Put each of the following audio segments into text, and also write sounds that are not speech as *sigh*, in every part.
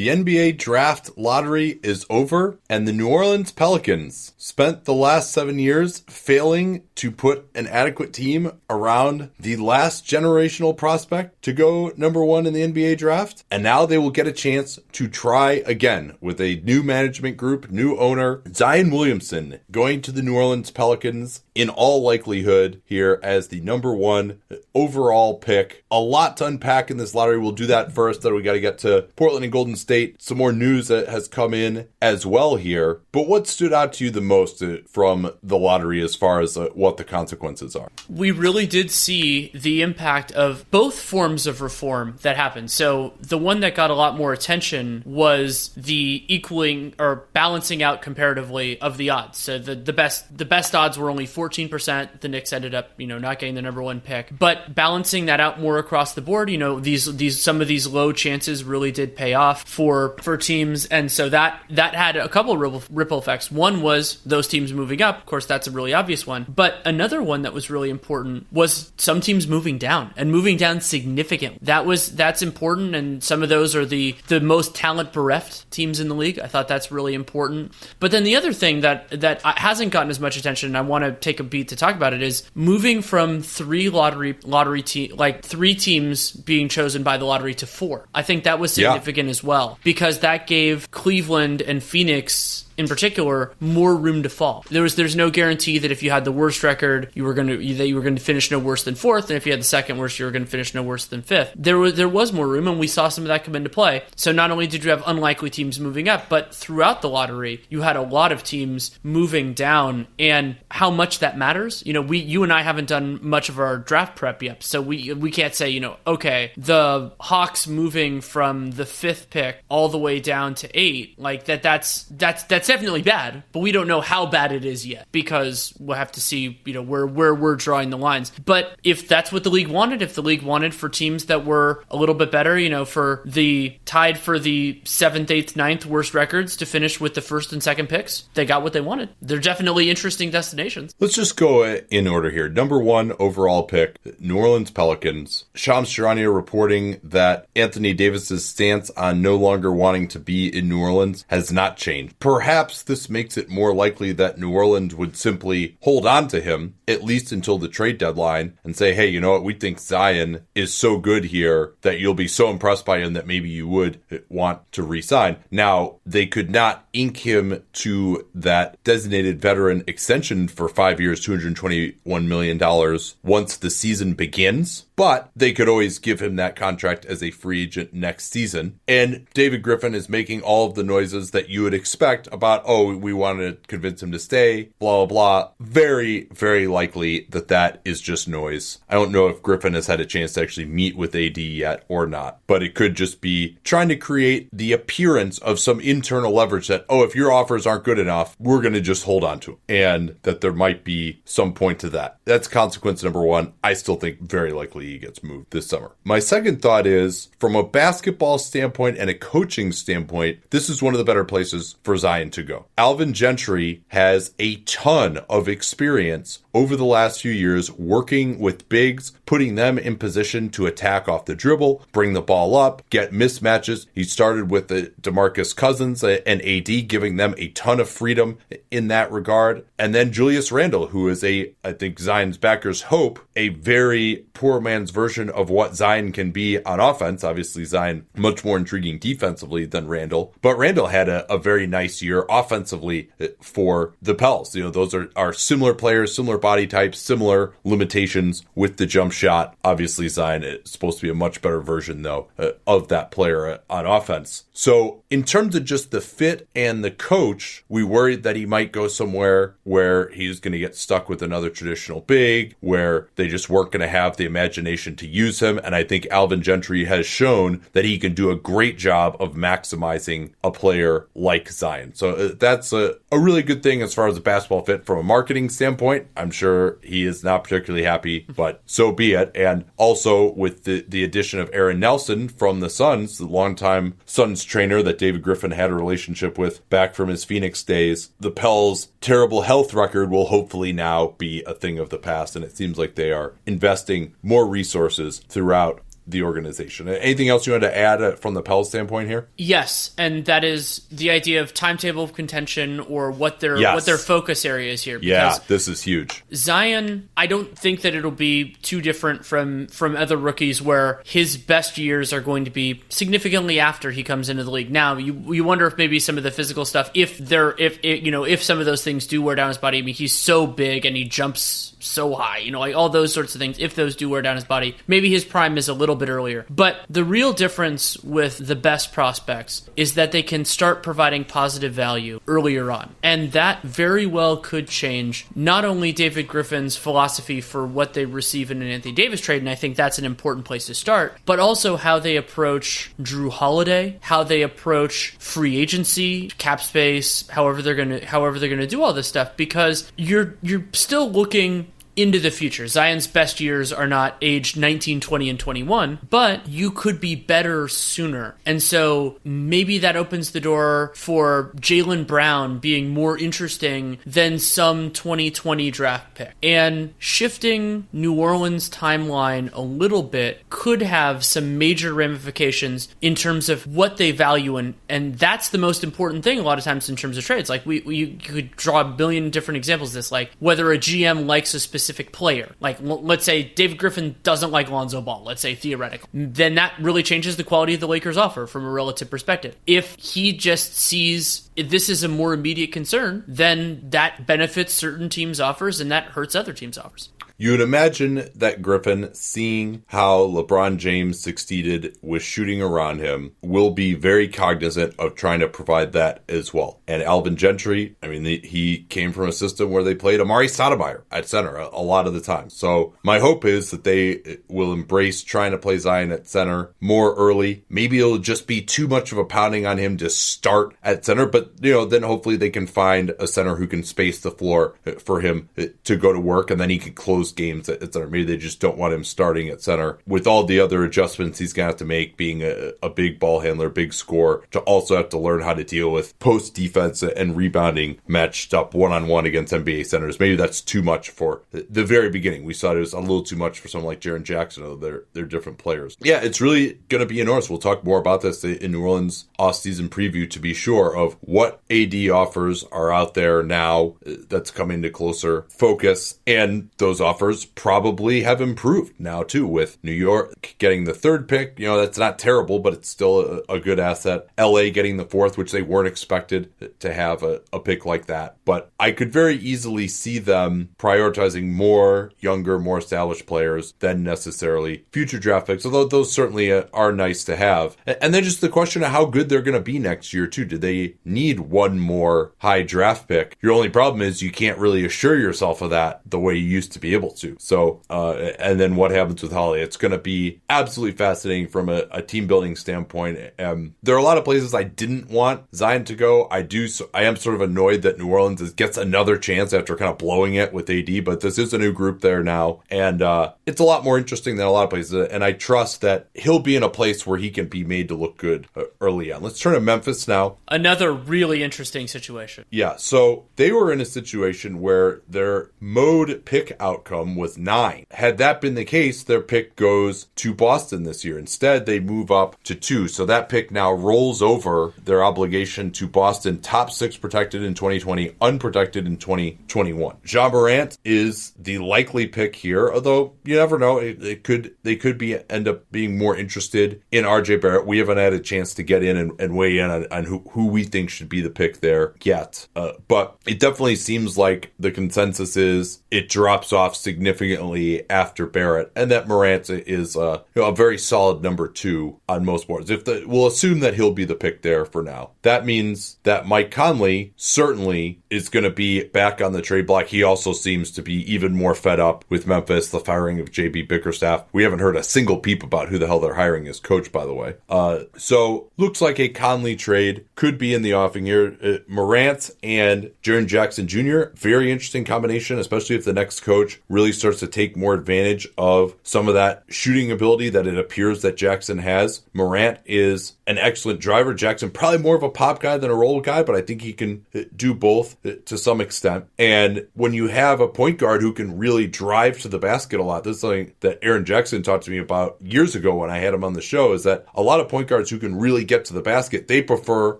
The NBA draft lottery is over, and the New Orleans Pelicans spent the last seven years failing to put an adequate team around the last generational prospect to go number one in the NBA draft. And now they will get a chance to try again with a new management group, new owner, Zion Williamson going to the New Orleans Pelicans in all likelihood here as the number one overall pick. A lot to unpack in this lottery. We'll do that first. Then we got to get to Portland and Golden State. Some more news that has come in as well here. But what stood out to you the most uh, from the lottery as far as uh, what the consequences are? We really did see the impact of both forms of reform that happened. So the one that got a lot more attention was the equaling or balancing out comparatively of the odds. So the, the best the best odds were only 14%. The Knicks ended up, you know, not getting the number one pick. But balancing that out more across the board, you know, these these some of these low chances really did pay off for for teams, and so that that had a couple of ripple, ripple effects. One was those teams moving up. Of course, that's a really obvious one. But another one that was really important was some teams moving down and moving down significantly. That was that's important, and some of those are the the most talent bereft teams in the league. I thought that's really important. But then the other thing that that uh, hasn't gotten as much attention, and I want to take a beat to talk about it, is moving from three lottery lottery te- like three teams being chosen by the lottery to four. I think that was significant yeah. as well because that gave Cleveland and Phoenix in particular more room to fall. There was there's no guarantee that if you had the worst record, you were going to that you were going to finish no worse than fourth, and if you had the second worst, you were going to finish no worse than fifth. There was there was more room, and we saw some of that come into play. So not only did you have unlikely teams moving up, but throughout the lottery, you had a lot of teams moving down, and how much that matters. You know, we you and I haven't done much of our draft prep yet, so we we can't say you know okay the Hawks moving from the fifth pick all the way down to eight like that that's that's that's definitely bad, but we don't know how bad it is yet because we'll have to see, you know, where where we're drawing the lines. But if that's what the league wanted, if the league wanted for teams that were a little bit better, you know, for the tied for the seventh, eighth, ninth worst records to finish with the first and second picks, they got what they wanted. They're definitely interesting destinations. Let's just go in order here. Number one overall pick, New Orleans Pelicans. Shams Charania reporting that Anthony Davis's stance on no longer wanting to be in New Orleans has not changed. Perhaps Perhaps this makes it more likely that New Orleans would simply hold on to him, at least until the trade deadline, and say, hey, you know what, we think Zion is so good here that you'll be so impressed by him that maybe you would want to resign. Now, they could not ink him to that designated veteran extension for five years, $221 million once the season begins but they could always give him that contract as a free agent next season. And David Griffin is making all of the noises that you would expect about, oh, we want to convince him to stay, blah, blah, blah. Very, very likely that that is just noise. I don't know if Griffin has had a chance to actually meet with AD yet or not, but it could just be trying to create the appearance of some internal leverage that, oh, if your offers aren't good enough, we're going to just hold on to them. And that there might be some point to that. That's consequence number one. I still think very likely he gets moved this summer. My second thought is from a basketball standpoint and a coaching standpoint, this is one of the better places for Zion to go. Alvin Gentry has a ton of experience over the last few years working with bigs, putting them in position to attack off the dribble, bring the ball up, get mismatches. He started with the DeMarcus Cousins and AD, giving them a ton of freedom in that regard. And then Julius Randle, who is a, I think, Zion's backers hope, a very poor man's version of what Zion can be on offense. Obviously, Zion much more intriguing defensively than Randle, but Randle had a, a very nice year offensively uh, for the Pels. You know, those are, are similar players, similar body types, similar limitations with the jump shot. Obviously, Zion is supposed to be a much better version, though, uh, of that player uh, on offense. So, in terms of just the fit and the coach, we worried that he might go somewhere where he's going to get stuck with another traditional big, where they just weren't going to have the imagination to use him. And I think Alvin Gentry has shown that he can do a great job of maximizing a player like Zion. So uh, that's a, a really good thing as far as a basketball fit from a marketing standpoint. I'm sure he is not particularly happy, but so be it. And also with the, the addition of Aaron Nelson from the Suns, the longtime Suns trainer that David Griffin had a relationship with back from his Phoenix days, the Pels' terrible health record will hopefully now be a thing of the past. And it seems like they are investing more resources throughout the organization. Anything else you want to add uh, from the Pels standpoint here? Yes, and that is the idea of timetable of contention or what their Yes. what their focus area is here. Yeah, this is huge. Zion, I don't think that it'll be too different from from other rookies where his best years are going to be significantly after he comes into the league. Now, you you wonder if maybe some of the physical stuff, if there, if it, you know, if some of those things do wear down his body. I mean, he's so big and he jumps so high, you know, like all those sorts of things. If those do wear down his body, maybe his prime is a little bit earlier. But the real difference with the best prospects is that they can start providing positive value earlier on, and that very well could change not only David Griffin's philosophy for what they receive in an Anthony Davis trade, and I think that's an important place to start, but also how they approach Jrue Holiday, how they approach free agency, cap space, however they're gonna however they're gonna do all this stuff, because you're you're still looking into the future. Zion's best years are not aged 19, 20, and 21, but you could be better sooner. And so maybe that opens the door for Jaylen Brown being more interesting than some 2020 draft pick. And shifting New Orleans' timeline a little bit could have some major ramifications in terms of what they value. And, and that's the most important thing a lot of times in terms of trades. Like, we, we you could draw a billion different examples this, like whether a GM likes a specific player. Like, let's say David Griffin doesn't like Lonzo Ball, let's say theoretical. Then that really changes the quality of the Lakers' offer from a relative perspective. If he just sees this is a more immediate concern, then that benefits certain teams' offers and that hurts other teams' offers. You would imagine that Griffin, seeing how LeBron James succeeded with shooting around him, will be very cognizant of trying to provide that as well. And Alvin Gentry, I mean, the, he came from a system where they played Amar'e Stoudemire at center a, a lot of the time. So my hope is that they will embrace trying to play Zion at center more early. Maybe it'll just be too much of a pounding on him to start at center, but you know, then hopefully they can find a center who can space the floor for him to go to work, and then he can close games at, center. Maybe they just don't want him starting at center with all the other adjustments he's going to have to make, being a, a big ball handler, big scorer, to also have to learn how to deal with post defense and rebounding matched up one on one against NBA centers. Maybe that's too much for the very beginning. We saw it was a little too much for someone like Jaren Jackson. Although they're they're different players. Yeah, it's really going to be enormous. We'll talk more about this in New Orleans off season preview to be sure of what AD offers are out there now uh, that's coming to closer focus, and those offers probably have improved now too with New York getting the third pick. You know that's not terrible, but it's still a, a good asset. LA getting the fourth, which they weren't expected to have a, a pick like that. But I could very easily see them prioritizing more younger, more established players than necessarily future draft picks. Although those certainly uh, are nice to have. And then just the question of how good they're going to be next year too. Do they need one more high draft pick? Your only problem is you can't really assure yourself of that the way you used to be able to. So, uh, and then what happens with Holly? It's going to be absolutely fascinating from a, a team building standpoint. Um, there are a lot of places I didn't want Zion to go. I do. So I am sort of annoyed that New Orleans is, gets another chance after kind of blowing it with AD, but this is a new group there now, and uh, it's a lot more interesting than a lot of places. And I trust that he'll be in a place where he can be made to look good uh, early on. Let's turn to Memphis now. Another really interesting situation. Yeah, so they were in a situation where their mode pick outcome was nine. Had that been the case, their pick goes to Boston this year. Instead, they move up to two. So that pick now rolls over their obligation to Boston, top six protected in 2020, unprotected in 2021. Ja Morant is the likely pick here, although you never know. It, it could they could be end up being more interested in RJ Barrett. We haven't had a chance to get in and, and weigh in on, on, who, who we think should be the pick there yet. Uh, but it definitely seems like the consensus is it drops off significantly after Barrett, and that Morant is uh, you know, a very solid number two on most boards. If the, we'll assume that he'll be the pick there for now. That means that Mike Conley certainly is going to be back on the trade block. He also seems to be even more fed up with Memphis, the firing of JB Bickerstaff. We haven't heard a single peep about who the hell they're hiring as coach, by the way. Uh, so looks like a Conley trade could be in the offing here. Uh, Morant and Jaren Jackson Jr. Very interesting combination, especially if the next coach really starts to take more advantage of some of that shooting ability that it appears that Jackson has. Morant is an excellent driver. Jackson probably more of a pop guy than a roll guy, but I think he can do both uh, to some extent. And when you have a point guard who can really drive to the basket a lot, this is something that Aaron Jackson talked to me about years ago when I had him on the show, is that a lot of point guards who can really get to the basket, they prefer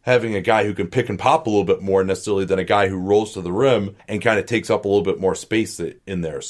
having a guy who can pick and pop a little bit more necessarily than a guy who rolls to the rim and kind of takes up a little bit more space in there.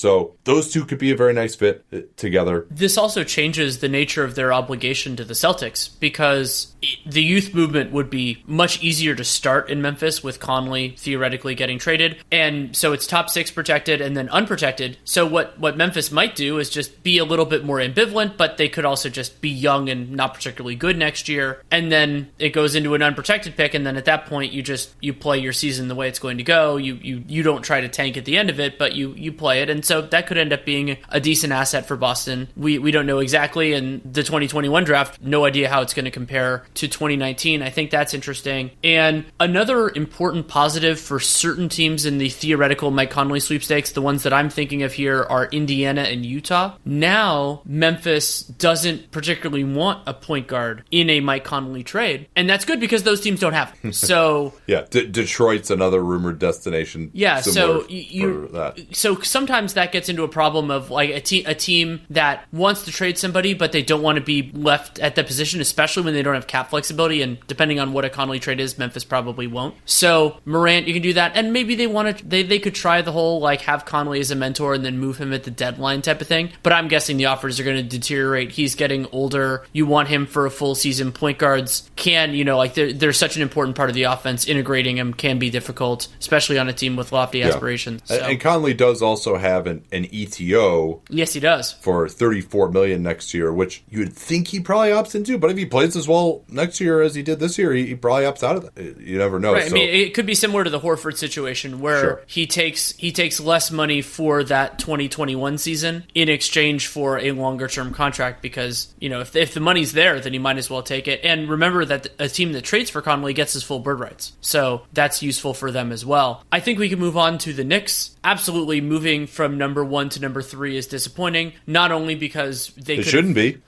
Those two could be a very nice fit uh, together. This also changes the nature of their obligation to the Celtics because the youth movement would be much easier to start in Memphis with Conley theoretically getting traded. And so it's top six protected and then unprotected. So what, what Memphis might do is just be a little bit more ambivalent, but they could also just be young and not particularly good next year. And then it goes into an unprotected pick. And then at that point, you just, you play your season the way it's going to go. You, you, you don't try to tank at the end of it, but you, you play it. And so that could end up being a decent asset for Boston. We, we don't know exactly. And the 2021 draft, no idea how it's going to compare to 2019. I think that's interesting. And another important positive for certain teams in the theoretical Mike Conley sweepstakes, the ones that I'm thinking of here are Indiana and Utah. Now, Memphis doesn't particularly want a point guard in a Mike Conley trade. And that's good because those teams don't have *laughs* So, yeah, D- Detroit's another rumored destination. Yeah, so you, so sometimes that gets into a problem of like a, te- a team that wants to trade somebody, but they don't want to be left at that position, especially when they don't have cap flexibility. And depending on what a Conley trade is, Memphis probably won't. So Morant, you can do that, and maybe they want to. They they could try the whole like have Conley as a mentor and then move him at the deadline type of thing. But I'm guessing the offers are going to deteriorate. He's getting older. You want him for a full season. Point guards can you know like they're, they're such an important part of the offense. Integrating him can be difficult, especially on a team with lofty yeah. aspirations. So. And Conley does also have an, an ETO. Yes, he does for 34 million next year, which you would think he probably opts into. But if he plays as well next year as he did this year, he, he probably opts out of it. You never know. Right. So. I mean, it could be similar to the Horford situation where sure. he takes he takes less money for that 2021 season in exchange for a longer term contract because you know if if the money's there, then he might as well take it. And remember that a team that trades for Conley gets his full bird rights, so that's useful for them as well. I think we can move on to the Knicks. Absolutely, moving from number one to number three is disappointing. Not only because they it shouldn't be.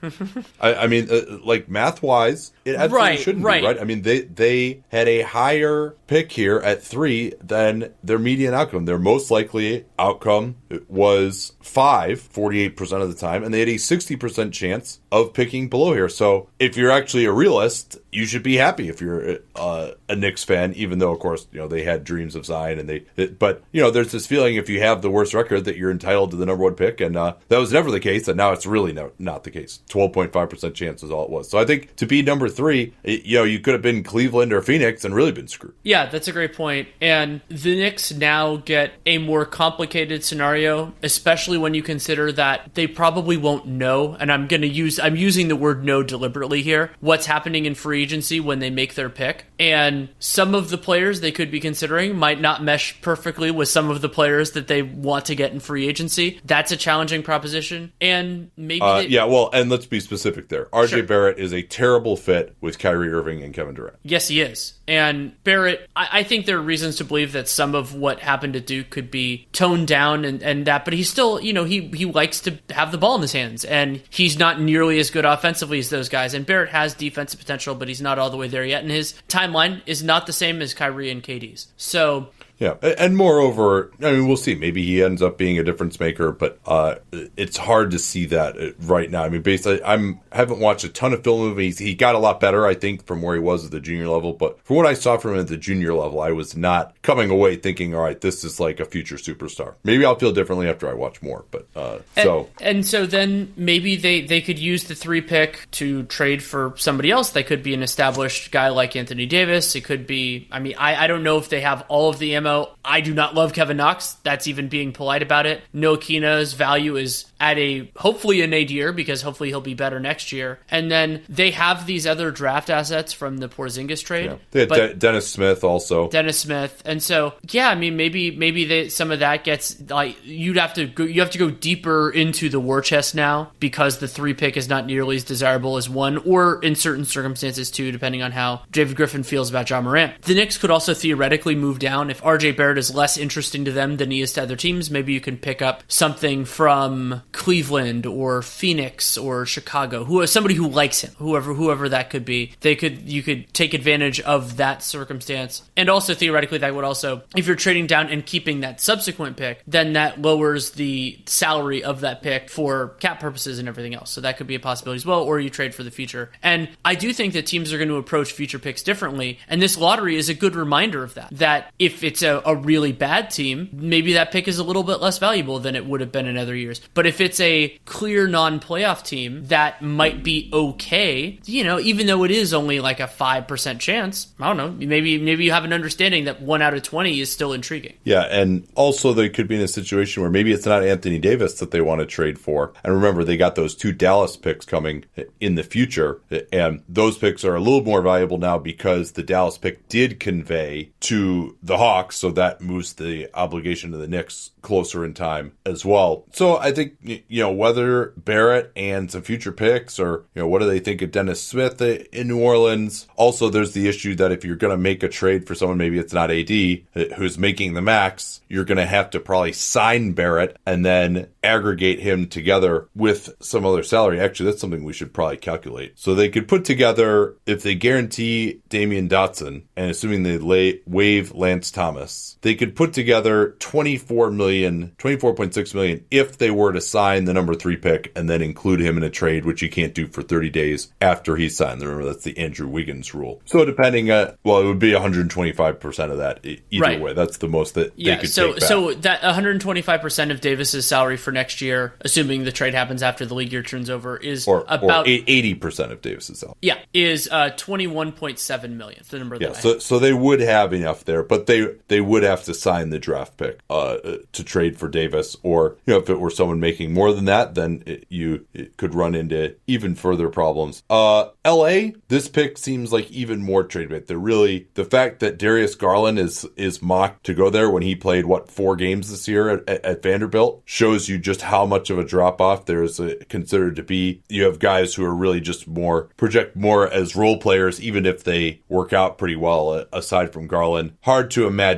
I, I mean, uh, like math wise, it absolutely right, shouldn't right. be, right? I mean, they they had a higher pick here at three than their median outcome. Their most likely outcome was five, 48% of the time, and they had a 60% chance of picking below here. So if you're actually a realist, you should be happy if you're uh, a Knicks fan, even though, of course, you know, they had dreams of Zion and they, it, but, you know, there's this feeling if you have the worst record that you're entitled to the number one pick. And uh, that was never the case. And now it's really no, not the case. 12.5% chance is all it was. So I think to be number three, it, you know, you could have been Cleveland or Phoenix and really been screwed. Yeah, that's a great point. And the Knicks now get a more complicated scenario, especially when you consider that they probably won't know. And I'm going to use, I'm using the word know deliberately here, what's happening in free agency when they make their pick. And some of the players they could be considering might not mesh perfectly with some of the players that they want to get in free agency. That's a challenging proposition. And maybe. Uh, they- yeah, well, and let's be specific there. RJ sure. Barrett is a terrible fit with Kyrie Irving and Kevin Durant. Yes, he is. And Barrett, I, I, think there are reasons to believe that some of what happened to Duke could be toned down and, and that, but he's still, you know, he, he likes to have the ball in his hands and he's not nearly as good offensively as those guys. And Barrett has defensive potential, but he's not all the way there yet. And his timeline is not the same as Kyrie and KD's. So Yeah, and moreover, I mean, we'll see. Maybe he ends up being a difference maker, but uh, it's hard to see that uh, right now. I mean, basically, I'm haven't watched a ton of film movies. He got a lot better, I think, from where he was at the junior level. But from what I saw from him at the junior level, I was not coming away thinking, "All right, this is like a future superstar." Maybe I'll feel differently after I watch more. But uh, and, so and so then maybe they they could use the three pick to trade for somebody else. They could be an established guy like Anthony Davis. It could be. I mean, I I don't know if they have all of the ammo. I do not love Kevin Knox. That's even being polite about it. Ntilikina's value is at a hopefully a nadir because hopefully he'll be better next year. And then they have these other draft assets from the Porzingis trade. Yeah. They had De- Dennis Smith also. Dennis Smith, and so yeah, I mean maybe maybe they, some of that gets like you'd have to go, you have to go deeper into the war chest now because the three pick is not nearly as desirable as one, or in certain circumstances too, depending on how David Griffin feels about Ja Morant. The Knicks could also theoretically move down if RJ Barrett is less interesting to them than he is to other teams. Maybe you can pick up something from Cleveland or Phoenix or Chicago, who is somebody who likes him, whoever whoever that could be. They could you could take advantage of that circumstance, and also theoretically that would also, if you're trading down and keeping that subsequent pick, then that lowers the salary of that pick for cap purposes and everything else. So that could be a possibility as well, or you trade for the future. And I do think that teams are going to approach future picks differently, and this lottery is a good reminder of that. That if it's a, a really bad team, maybe that pick is a little bit less valuable than it would have been in other years. But if it's a clear non-playoff team that might be okay, you know, even though it is only like a five percent chance, I don't know. Maybe maybe you have an understanding that one out of twenty is still intriguing. Yeah, and also they could be in a situation where maybe it's not Anthony Davis that they want to trade for. And remember, they got those two Dallas picks coming in the future, and those picks are a little more valuable now because the Dallas pick did convey to the Hawks, so that moves the obligation to the Knicks closer in time as well. So I think you know whether Barrett and some future picks, or you know what do they think of Dennis Smith in New Orleans. Also, there's the issue that if you're going to make a trade for someone, maybe it's not AD uh, who's making the max, you're going to have to probably sign Barrett and then aggregate him together with some other salary. Actually, that's something we should probably calculate. So they could put together if they guarantee Damyean Dotson and assuming they lay, waive Lance Thomas, they could put together 24 million, 24.6 million if they were to sign the number three pick and then include him in a trade, which you can't do for 30 days after he's signed. Remember, that's the Andrew Wiggins rule. So depending, uh, well, it would be 125% of that either right. way. That's the most that yeah, they could so, So that 125% of Davis's salary for next year, assuming the trade happens after the league year turns over, is or, about or 80% of Davis's salary. Yeah, is uh, 21.7 million. the number. Yeah, so so they would have enough there, but they they would have to sign the draft pick uh, to trade for Davis, or you know if it were someone making more than that, then it, you it could run into even further problems. Uh, L.A. This pick seems like even more trade bait. They're really the fact that Darius Garland is is mocked to go there when he played what four games this year at, at, at Vanderbilt shows you just how much of a drop off there is uh, considered to be. You have guys who are really just more project more as role players, even if they work out pretty well. Uh, aside from Garland, hard to imagine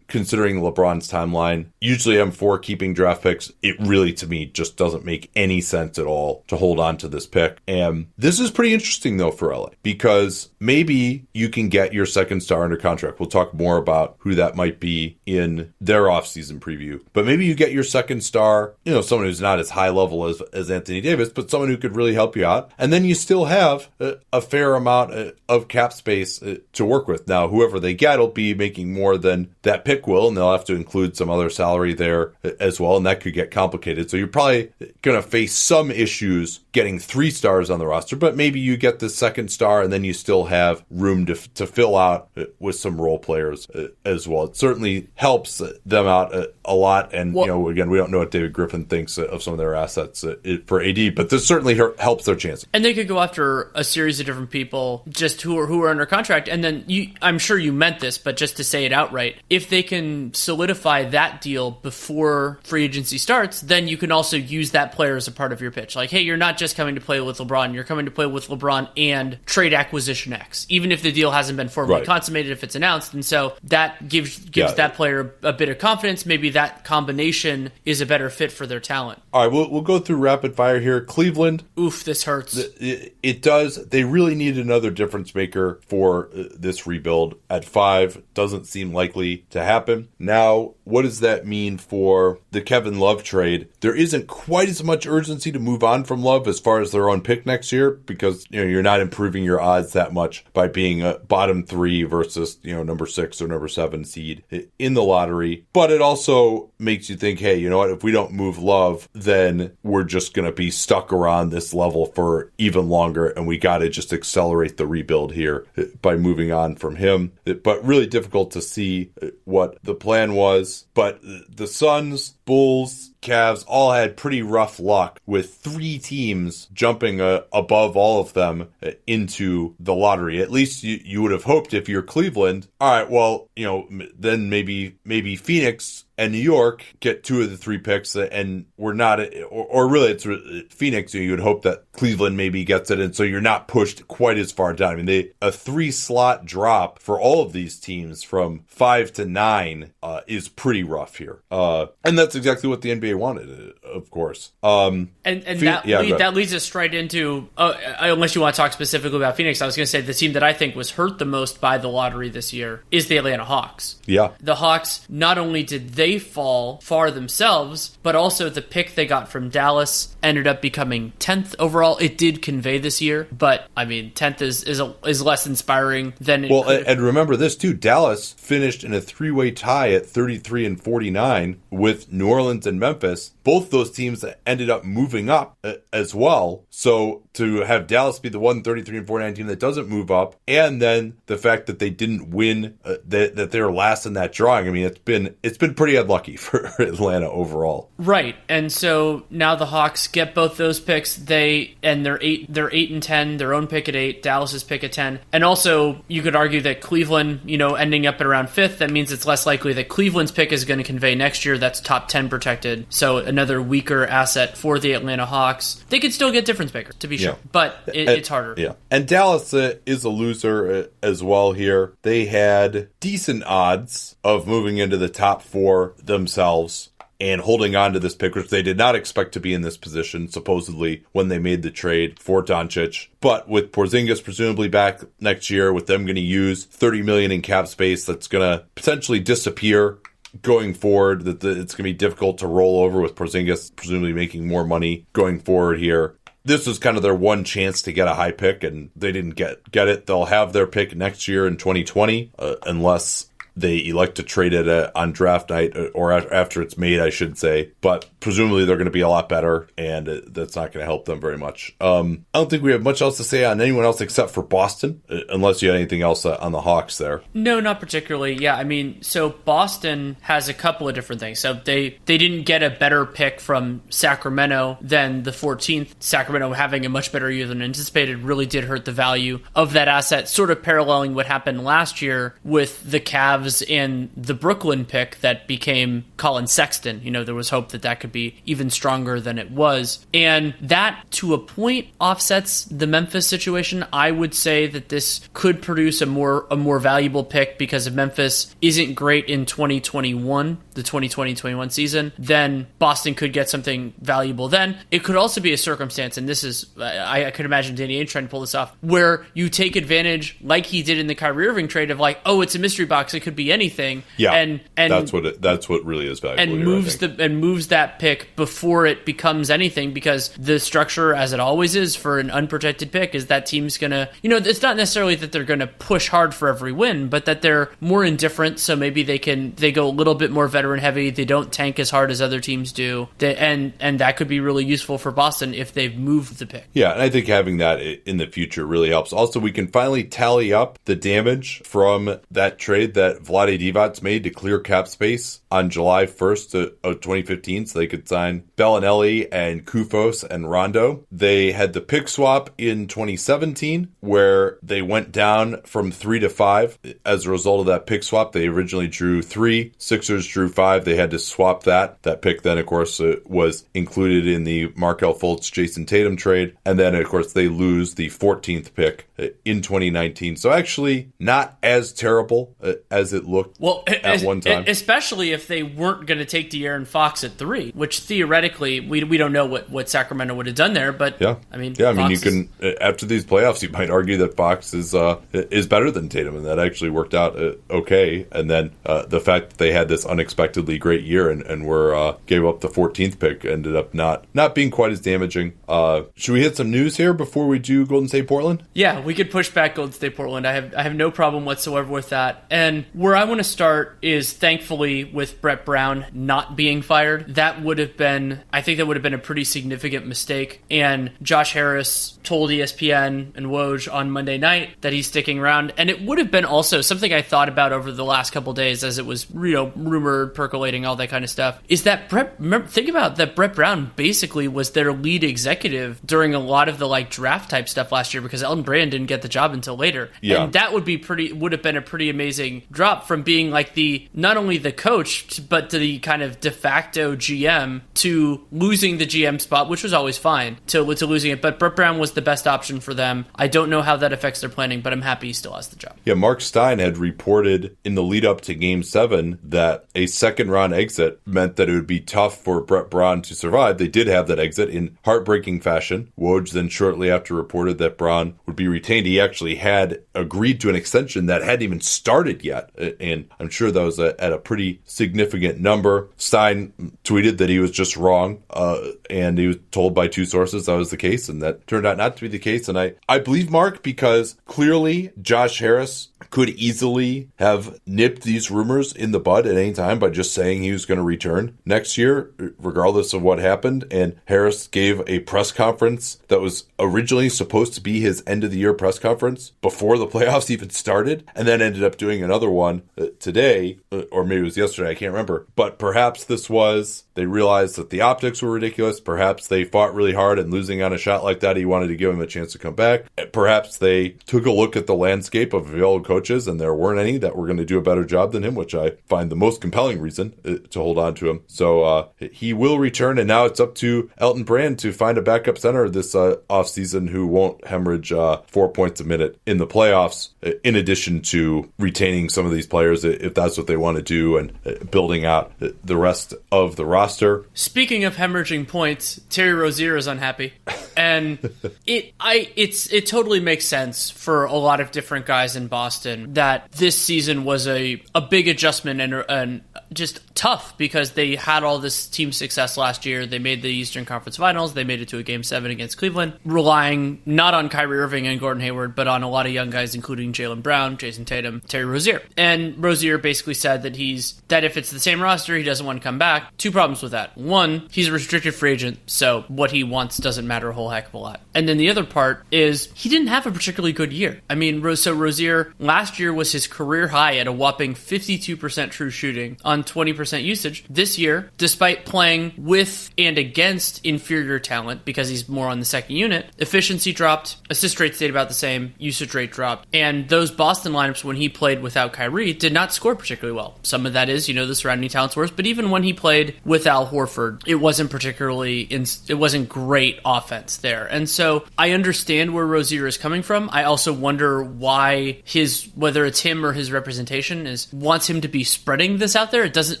considering LeBron's timeline. Usually, I'm for keeping draft picks. It really, to me, just doesn't make any sense at all to hold on to this pick. And this is pretty interesting though for LA because maybe you can get your second star under contract. We'll talk more about who that might be in their offseason preview. But maybe you get your second star, you know, someone who's not as high level as, as Anthony Davis, but someone who could really help you out. And then you still have a, a fair amount uh, of cap space uh, to work with. Now, whoever they get will be making more than that pick will, and they'll have to include some other salary there uh, as well. And that could get complicated. So you're probably going to face some issues getting three stars on the roster, but maybe you get the second star and then you still have room to, to fill out uh, with some role players uh, as well. It certainly helps them out uh, a lot. And, well, you know, again, we don't know what David Griffin thinks of some of their assets for AD, but this certainly helps their chances. And they could go after a series of different people just who are who are under contract. And then you, I'm sure you meant this, but just to say it outright, if they can solidify that deal before free agency starts, then you can also use that player as a part of your pitch. Like, hey, you're not just coming to play with LeBron, you're coming to play with LeBron and trade acquisition X, even if the deal hasn't been formally right. consummated, if it's announced. And so that gives gives yeah. that player a bit of confidence. Maybe that combination is a better fit for their talent. All right, we'll, we'll go through rapid fire here. Cleveland. Oof, this hurts. It, it does. They really need another difference maker for uh, this rebuild. At five, doesn't seem likely likely to happen. Now, what does that mean for the Kevin Love trade? There isn't quite as much urgency to move on from Love as far as their own pick next year because you know you're not improving your odds that much by being a bottom three versus you know number six or number seven seed in the lottery. But it also makes you think, hey, you know what? If we don't move Love, then we're just going to be stuck around this level for even longer, and we got to just accelerate the rebuild here by moving on from him. But really difficult to see what the plan was. But the Suns, Bulls, Cavs all had pretty rough luck with three teams jumping uh, above all of them uh, into the lottery. At least you, you would have hoped if you're Cleveland. All right, well, you know, then maybe maybe Phoenix and New York get two of the three picks, and we're not, or, or really, it's Phoenix. You would hope that Cleveland maybe gets it, and so you're not pushed quite as far down. I mean, they a three slot drop for all of these teams from five to nine uh, is pretty rough here, uh, and that's exactly what the NBA wanted, of course. Um, and and Phoenix, that yeah, lead, that leads us straight into, uh, unless you want to talk specifically about Phoenix, I was going to say the team that I think was hurt the most by the lottery this year is the Atlanta Hawks. Yeah, the Hawks not only did they fall far themselves, but also the pick they got from Dallas ended up becoming 10th overall. It did convey this year, but I mean, 10th is is, a, is less inspiring than Well, and remember this too, Dallas finished in a three-way tie at 33 and 49 with New Orleans and Memphis. Both those teams ended up moving up uh, as well. So to have Dallas be the one 33 and 49 team that doesn't move up, and then the fact that they didn't win, uh, that, that they're last in that drawing. I mean, it's been it's been pretty unlucky *laughs* for Atlanta overall. Right, and so now the Hawks get both those picks. They and they're eight, they're eight and ten. Their own pick at eight. Dallas's pick at ten. And also, you could argue that Cleveland, you know, ending up at around fifth, that means it's less likely that Cleveland's pick is going to convey next year. That's top ten protected. So another weaker asset for the Atlanta Hawks. They could still get difference makers to be sure, yeah. but it, and, it's harder. Yeah, and Dallas uh, is a loser uh, as well here. They had decent odds of moving into the top four themselves and holding on to this pick, which they did not expect to be in this position, supposedly, when they made the trade for Doncic. But with Porzingis presumably back next year, with them going to use 30 million in cap space that's going to potentially disappear going forward, that it's going to be difficult to roll over with Porzingis presumably making more money going forward here this was kind of their one chance to get a high pick, and they didn't get get it. They'll have their pick next year in 2020, uh, unless they elect to trade it uh, on draft night uh, or after it's made, I should say. But presumably they're going to be a lot better, and uh, that's not going to help them very much. Um, I don't think we have much else to say on anyone else except for Boston, unless you had anything else on the Hawks there. No, not particularly. Yeah, I mean, so Boston has a couple of different things. So they they didn't get a better pick from Sacramento than the 14th. Sacramento having a much better year than anticipated really did hurt the value of that asset, sort of paralleling what happened last year with the Cavs Cavs in the Brooklyn pick that became Collin Sexton. You know, there was hope that that could be even stronger than it was. And that, to a point, offsets the Memphis situation. I would say that this could produce a more a more valuable pick because if Memphis isn't great in 2021, the 2020-21 season, then Boston could get something valuable then. It could also be a circumstance, and this is I, I could imagine Danny Ainge trying to pull this off, where you take advantage, like he did in the Kyrie Irving trade, of like, oh, it's a mystery box. It could be anything. Yeah, and and that's what it, that's what really is valuable. And here, moves the and moves that pick before it becomes anything because the structure, as it always is for an unprotected pick, is that team's gonna you know it's not necessarily that they're gonna push hard for every win, but that they're more indifferent. So maybe they can they go a little bit more veteran heavy. They don't tank as hard as other teams do, they, and and that could be really useful for Boston if they've moved the pick. Yeah, and I think having that in the future really helps. Also, we can finally tally up the damage from that trade that Vlade Divac made to clear cap space on July 1st of 2015 so they could sign Belinelli and Koufos and Rondo. They had the pick swap in 2017 where they went down from three to five as a result of that pick swap. They originally drew three, Sixers drew five. They had to swap that. That pick then, of course, uh, was included in the Markelle Fultz Jayson Tatum trade. And then, of course, they lose the 14th pick uh, in 2019. So actually, not as terrible uh, as it looked well, at one time. especially if they weren't going to take De'Aaron Fox at three, which theoretically we, we don't know what, what Sacramento would have done there. But Yeah, I mean, yeah, I mean, you is- can uh, after these playoffs, you might argue that Fox is uh, is better than Tatum, and that actually worked out uh, okay. And then uh, the fact that they had this unexpectedly great year and, and were uh, gave up the 14th pick ended up not not being quite as damaging. Uh, should we hit some news here before we do Golden State Portland? Yeah, we could push back Golden State Portland. I have I have no problem whatsoever with that. And where I want to start is thankfully with Brett Brown not being fired. That would have been I think that would have been a pretty significant mistake. And Josh Harris told ESPN and Woj on Monday night that he's sticking around. And it would have been also something I thought about over the last couple days as it was you know rumored, percolating, all that kind of stuff. Is that Brett? Remember, think about that. Brett Brown basically was their lead executive during a lot of the like draft type stuff last year because Elton Brand didn't get the job until later. Yeah. And that would be pretty would have been a pretty amazing drop from being like the not only the coach but to the kind of de facto GM to losing the GM spot, which was always fine, to to losing it. But Brett Brown was the best option for them. I don't know how that affects their planning, but I'm happy he still has the job. Yeah, Mark Stein had reported in the lead up to Game Seven that a second round exit meant that it would be tough for Brett Brown to survive. They did have that exit in heartbreaking fashion. Woj then shortly after reported that Brown would be retained. He actually had agreed to an extension that hadn't even started yet, and I'm sure that was a, at a pretty significant number. Stein tweeted that he was just wrong, uh, and he was told by two sources that was the case, and that turned out not to be the case. And I, I believe Mark because clearly Josh Harris could easily have nipped these rumors in the bud at any time by just saying he was going to return next year, regardless of what happened. And Harris gave a press conference that was originally supposed to be his end of the year press conference before the *laughs* playoffs even started, and then ended up doing another one uh, today, uh, or maybe it was yesterday, I can't remember. But perhaps this was they realized that the optics were ridiculous. Perhaps they fought really hard and losing on a shot like that, he wanted to give him a chance to come back. Perhaps they took a look at the landscape of available coaches and there weren't any that were going to do a better job than him, which I find the most compelling reason uh, to hold on to him. So uh, he will return, and now it's up to Elton Brand to find a backup center this uh, offseason who won't hemorrhage uh, four points a minute in the playoffs, uh, in addition to retaining some of these players if that's what they want to do and uh, building out the rest of the roster. Speaking of hemorrhaging points, Terry Rozier is unhappy, *laughs* and it I it's it totally makes sense for a lot of different guys in Boston that this season was a a big adjustment and and just tough because they had all this team success last year. They made the Eastern Conference Finals. They made it to a Game Seven against Cleveland, relying not on Kyrie Irving and Gordon Hayward, but on a lot of young guys, including Jaylen Brown, Jayson Tatum, Terry Rozier. And Rozier basically said that he's that if it's the same roster, he doesn't want to come back. Two problems with that. One, he's a restricted free agent, so what he wants doesn't matter a whole heck of a lot. And then the other part is he didn't have a particularly good year. I mean, so Rozier last year was his career high at a whopping 52% true shooting on 20% usage. This year, despite playing with and against inferior talent because he's more on the second unit, efficiency dropped, assist rate stayed about the same, usage rate dropped. And those Boston lineups when he played without Kyrie did not score particularly well. Some of that is, you know, the surrounding talents worse, but even when he played with Al Horford, it wasn't particularly in, it wasn't great offense there. And so I understand where Rozier is coming from. I also wonder why his whether it's him or his representation is wants him to be spreading this out there. It doesn't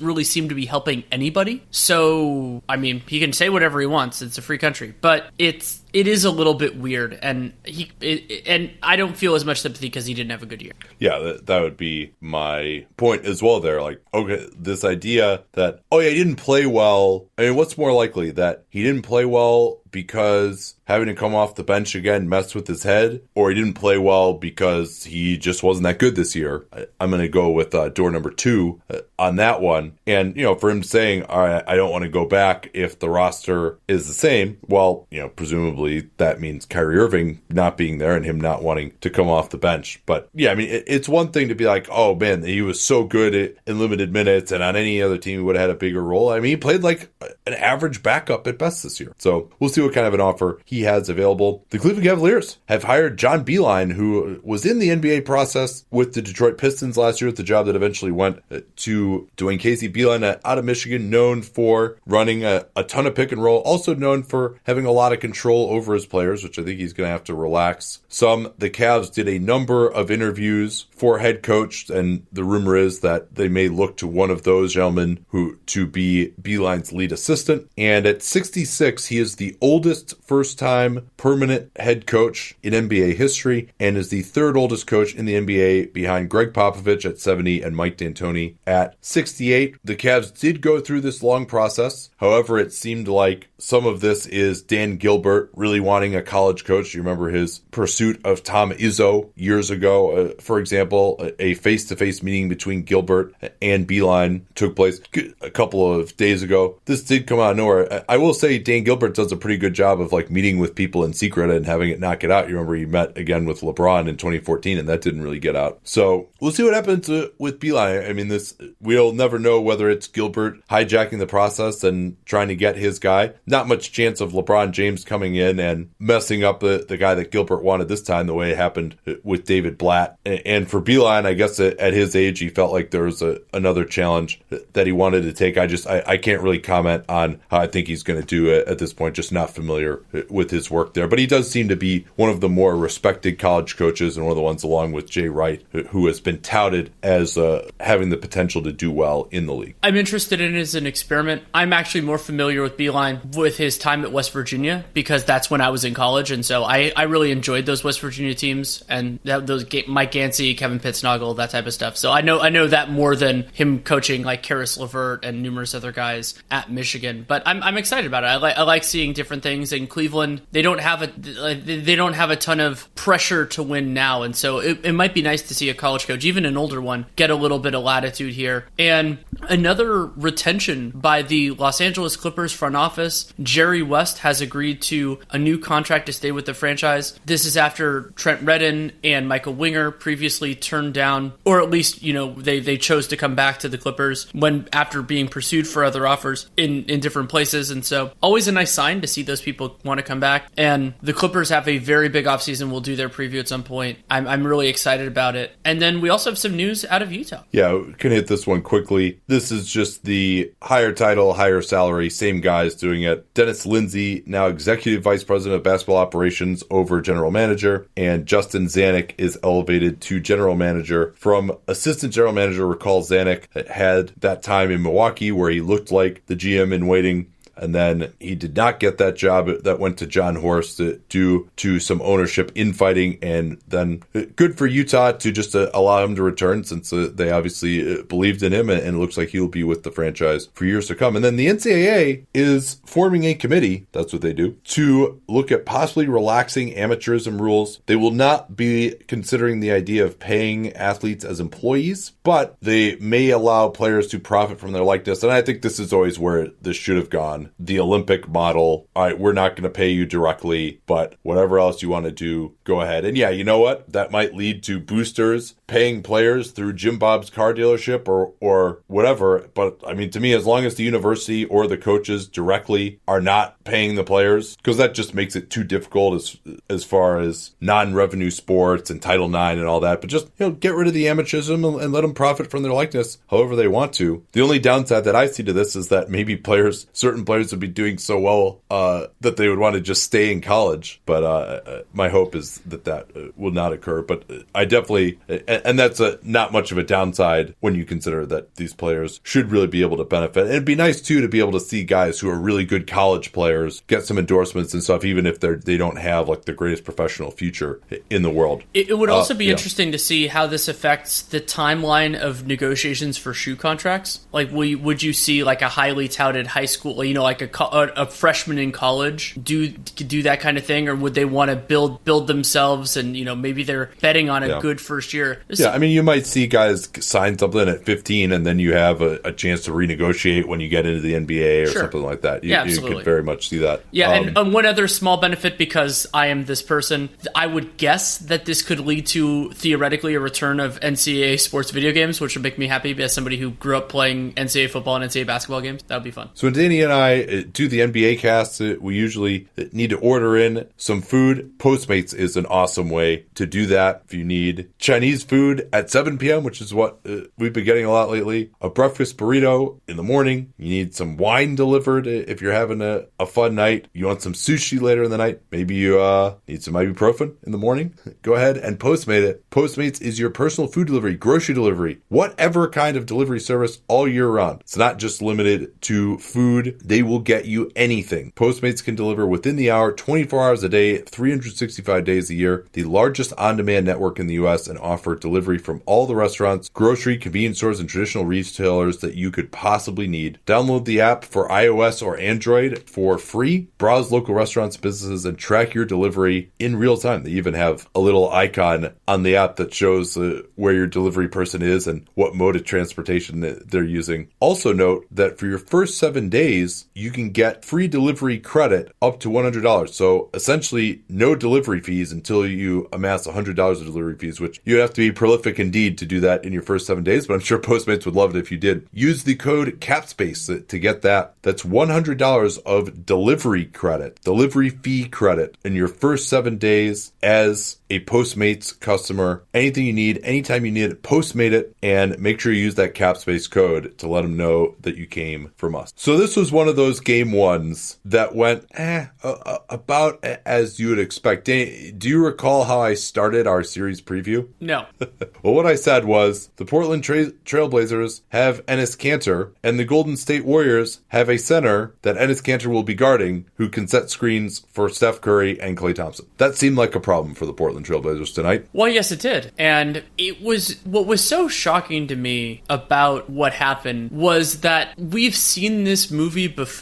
really seem to be helping anybody. So, I mean, he can say whatever he wants. It's a free country, but it's it is a little bit weird, and he it, and I don't feel as much sympathy because he didn't have a good year. Yeah, that, that would be my point as well. There, like, okay, this idea that oh yeah, he didn't play well. I mean, what's more likely that he didn't play well because having to come off the bench again messed with his head, or he didn't play well because he just wasn't that good this year. I, am going to go with uh, door number two uh, on that one. And, you know, for him saying, all right, I don't want to go back if the roster is the same, well, you know, presumably that means Kyrie Irving not being there and him not wanting to come off the bench. But yeah, I mean, it, it's one thing to be like, oh man, he was so good at, in limited minutes and on any other team he would have had a bigger role. I mean, he played like an average backup at best this year. So we'll see what kind of an offer he has available. The Cleveland Cavaliers have hired John Beilein, who was in the NBA process with the Detroit Pistons last year at the job that eventually went uh, to Dwane Casey. Beilein uh, out of Michigan, known for running a, a ton of pick and roll, also known for having a lot of control over his players, which I think he's going to have to relax some. The Cavs did a number of interviews for head coach, and the rumor is that they may look to one of those gentlemen who to be Beilein's lead assistant. And at 66, he is the oldest first time permanent head coach in NBA history and is the third oldest coach in the NBA behind Gregg Popovich at 70 and Mike D'Antoni at 68. The Cavs did go through this long process. However, it seemed like some of this is Dan Gilbert really wanting a college coach. You remember his pursuit of Tom Izzo years ago, uh, for example, a face to face meeting between Gilbert and Beilein took place a couple of days ago. This did come out of nowhere. I will say Dan Gilbert does a pretty good job of like meeting with people in secret and having it not get out. You remember he met again with LeBron in 2014 and that didn't really get out. So we'll see what happens uh, with Beilein. I mean, this, we'll never know whether it's Gilbert hijacking the process and trying to get his guy not much chance of LeBron James coming in and messing up the, the guy that Gilbert wanted this time, the way it happened with David Blatt. And for Beilein, I guess at his age, he felt like there was a, another challenge that he wanted to take. I just, I, I can't really comment on how I think he's going to do it at this point, just not familiar with his work there. But he does seem to be one of the more respected college coaches and one of the ones, along with Jay Wright, who has been touted as uh, having the potential to do well in the league. I'm interested in it as an experiment. I'm actually more familiar with Beilein with his time at West Virginia because that's when I was in college, and so I, I really enjoyed those West Virginia teams and that, those Mike Gansey, Kevin Pittsnogle, that type of stuff. So I know I know that more than him coaching like Caris LeVert and numerous other guys at Michigan. But I'm, I'm excited about it. I like I like seeing different things in Cleveland. They don't have a they don't have a ton of pressure to win now, and so it, it might be nice to see a college coach, even an older one, get a little bit of latitude here. And another retention by the Los Angeles Clippers front office. Jerry West has agreed to a new contract to stay with the franchise. This is after Trent Redden and Michael Winger previously turned down, or at least, you know, they, they chose to come back to the Clippers when after being pursued for other offers in, in different places. And so always a nice sign to see those people want to come back. And the Clippers have a very big offseason. We'll do their preview at some point. I'm, I'm really excited about it. And then we also have some news out of Utah. Yeah, can hit this one quickly. This is just the higher title, higher salary, same guys doing it. Dennis Lindsey, now executive vice president of basketball operations over general manager, and Justin Zanik is elevated to general manager from assistant general manager. Recall Zanik had that time in Milwaukee where he looked like the GM in waiting and then he did not get that job that went to Jon Horst due to some ownership infighting. And then good for Utah to just uh, allow him to return since uh, they obviously uh, believed in him and it looks like he'll be with the franchise for years to come. And then the NCAA is forming a committee, that's what they do, to look at possibly relaxing amateurism rules. They will not be considering the idea of paying athletes as employees, but they may allow players to profit from their likeness. And I think this is always where this should have gone the Olympic model. All right, we're not going to pay you directly, but whatever else you want to do, go ahead. And yeah, you know what? That might lead to boosters paying players through Jim Bob's car dealership or or whatever. But I mean, to me, as long as the university or the coaches directly are not paying the players, because that just makes it too difficult as as far as non-revenue sports and Title IX and all that. But just you know, get rid of the amateurism and, and let them profit from their likeness however they want to. The only downside that I see to this is that maybe players, certain players, would be doing so well uh, that they would want to just stay in college. But uh, uh my hope is that that uh, will not occur. But I definitely and that's a not much of a downside when you consider that these players should really be able to benefit. And it'd be nice too to be able to see guys who are really good college players get some endorsements and stuff, even if they're they don't have like the greatest professional future in the world. It, it would also uh, be yeah. interesting to see how this affects the timeline of negotiations for shoe contracts. Like, will you, would you see like a highly touted high school, you know, like a, a, a freshman in college do do that kind of thing, or would they want to build build themselves and you know maybe they're betting on a yeah. good first year? yeah, I mean, you might see guys sign something at 15 and then you have a, a chance to renegotiate when you get into the NBA or sure. something like that. You, yeah, absolutely. you could very much see that. Yeah, um, and, and one other small benefit because I am this person, I would guess that this could lead to theoretically a return of NCAA sports video games, which would make me happy as somebody who grew up playing NCAA football and NCAA basketball games. That would be fun. So Danny and I Uh, do the NBA casts, we usually need to order in some food. Postmates is an awesome way to do that. If you need Chinese food at 7 p.m., which is what uh, we've been getting a lot lately, a breakfast burrito in the morning. You need some wine delivered uh, if you're having a, a fun night. You want some sushi later in the night. Maybe you uh, need some ibuprofen in the morning. *laughs* Go ahead and Postmate it. Postmates is your personal food delivery, grocery delivery, whatever kind of delivery service all year round. It's not just limited to food. They will get you anything. Postmates can deliver within the hour, 24 hours a day, 365 days a year. The largest on-demand network in the U.S. and offer delivery from all the restaurants, grocery, convenience stores, and traditional retailers that you could possibly need. Download the app for iOS or Android for free. Browse local restaurants, businesses, and track your delivery in real time. They even have a little icon on the app that shows uh, where your delivery person is and what mode of transportation they're using. Also note that for your first seven days, you can get free delivery credit up to $100. So essentially no delivery fees until you amass $100 of delivery fees, which you'd have to be prolific indeed to do that in your first seven days, but I'm sure *laughs* Postmates would love it if you did. Use the code CAPSPACE to get that. That's $100 of delivery credit, delivery fee credit in your first seven days as a Postmates customer. Anything you need, anytime you need it, Postmate it and make sure you use that CAPSPACE code to let them know that you came from us. So this was one of those game ones that went eh, uh, about as you would expect. Do you recall how I started our series preview? *laughs* No. well, what I said was the Portland Tra- Trailblazers have Enes Kanter, and the Golden State Warriors have a center that Enes Kanter will be guarding who can set screens for Steph Curry and Klay Thompson. That seemed like a problem for the Portland Trailblazers tonight. Well, yes, it did. And it was what was so shocking to me about what happened was that we've seen this movie before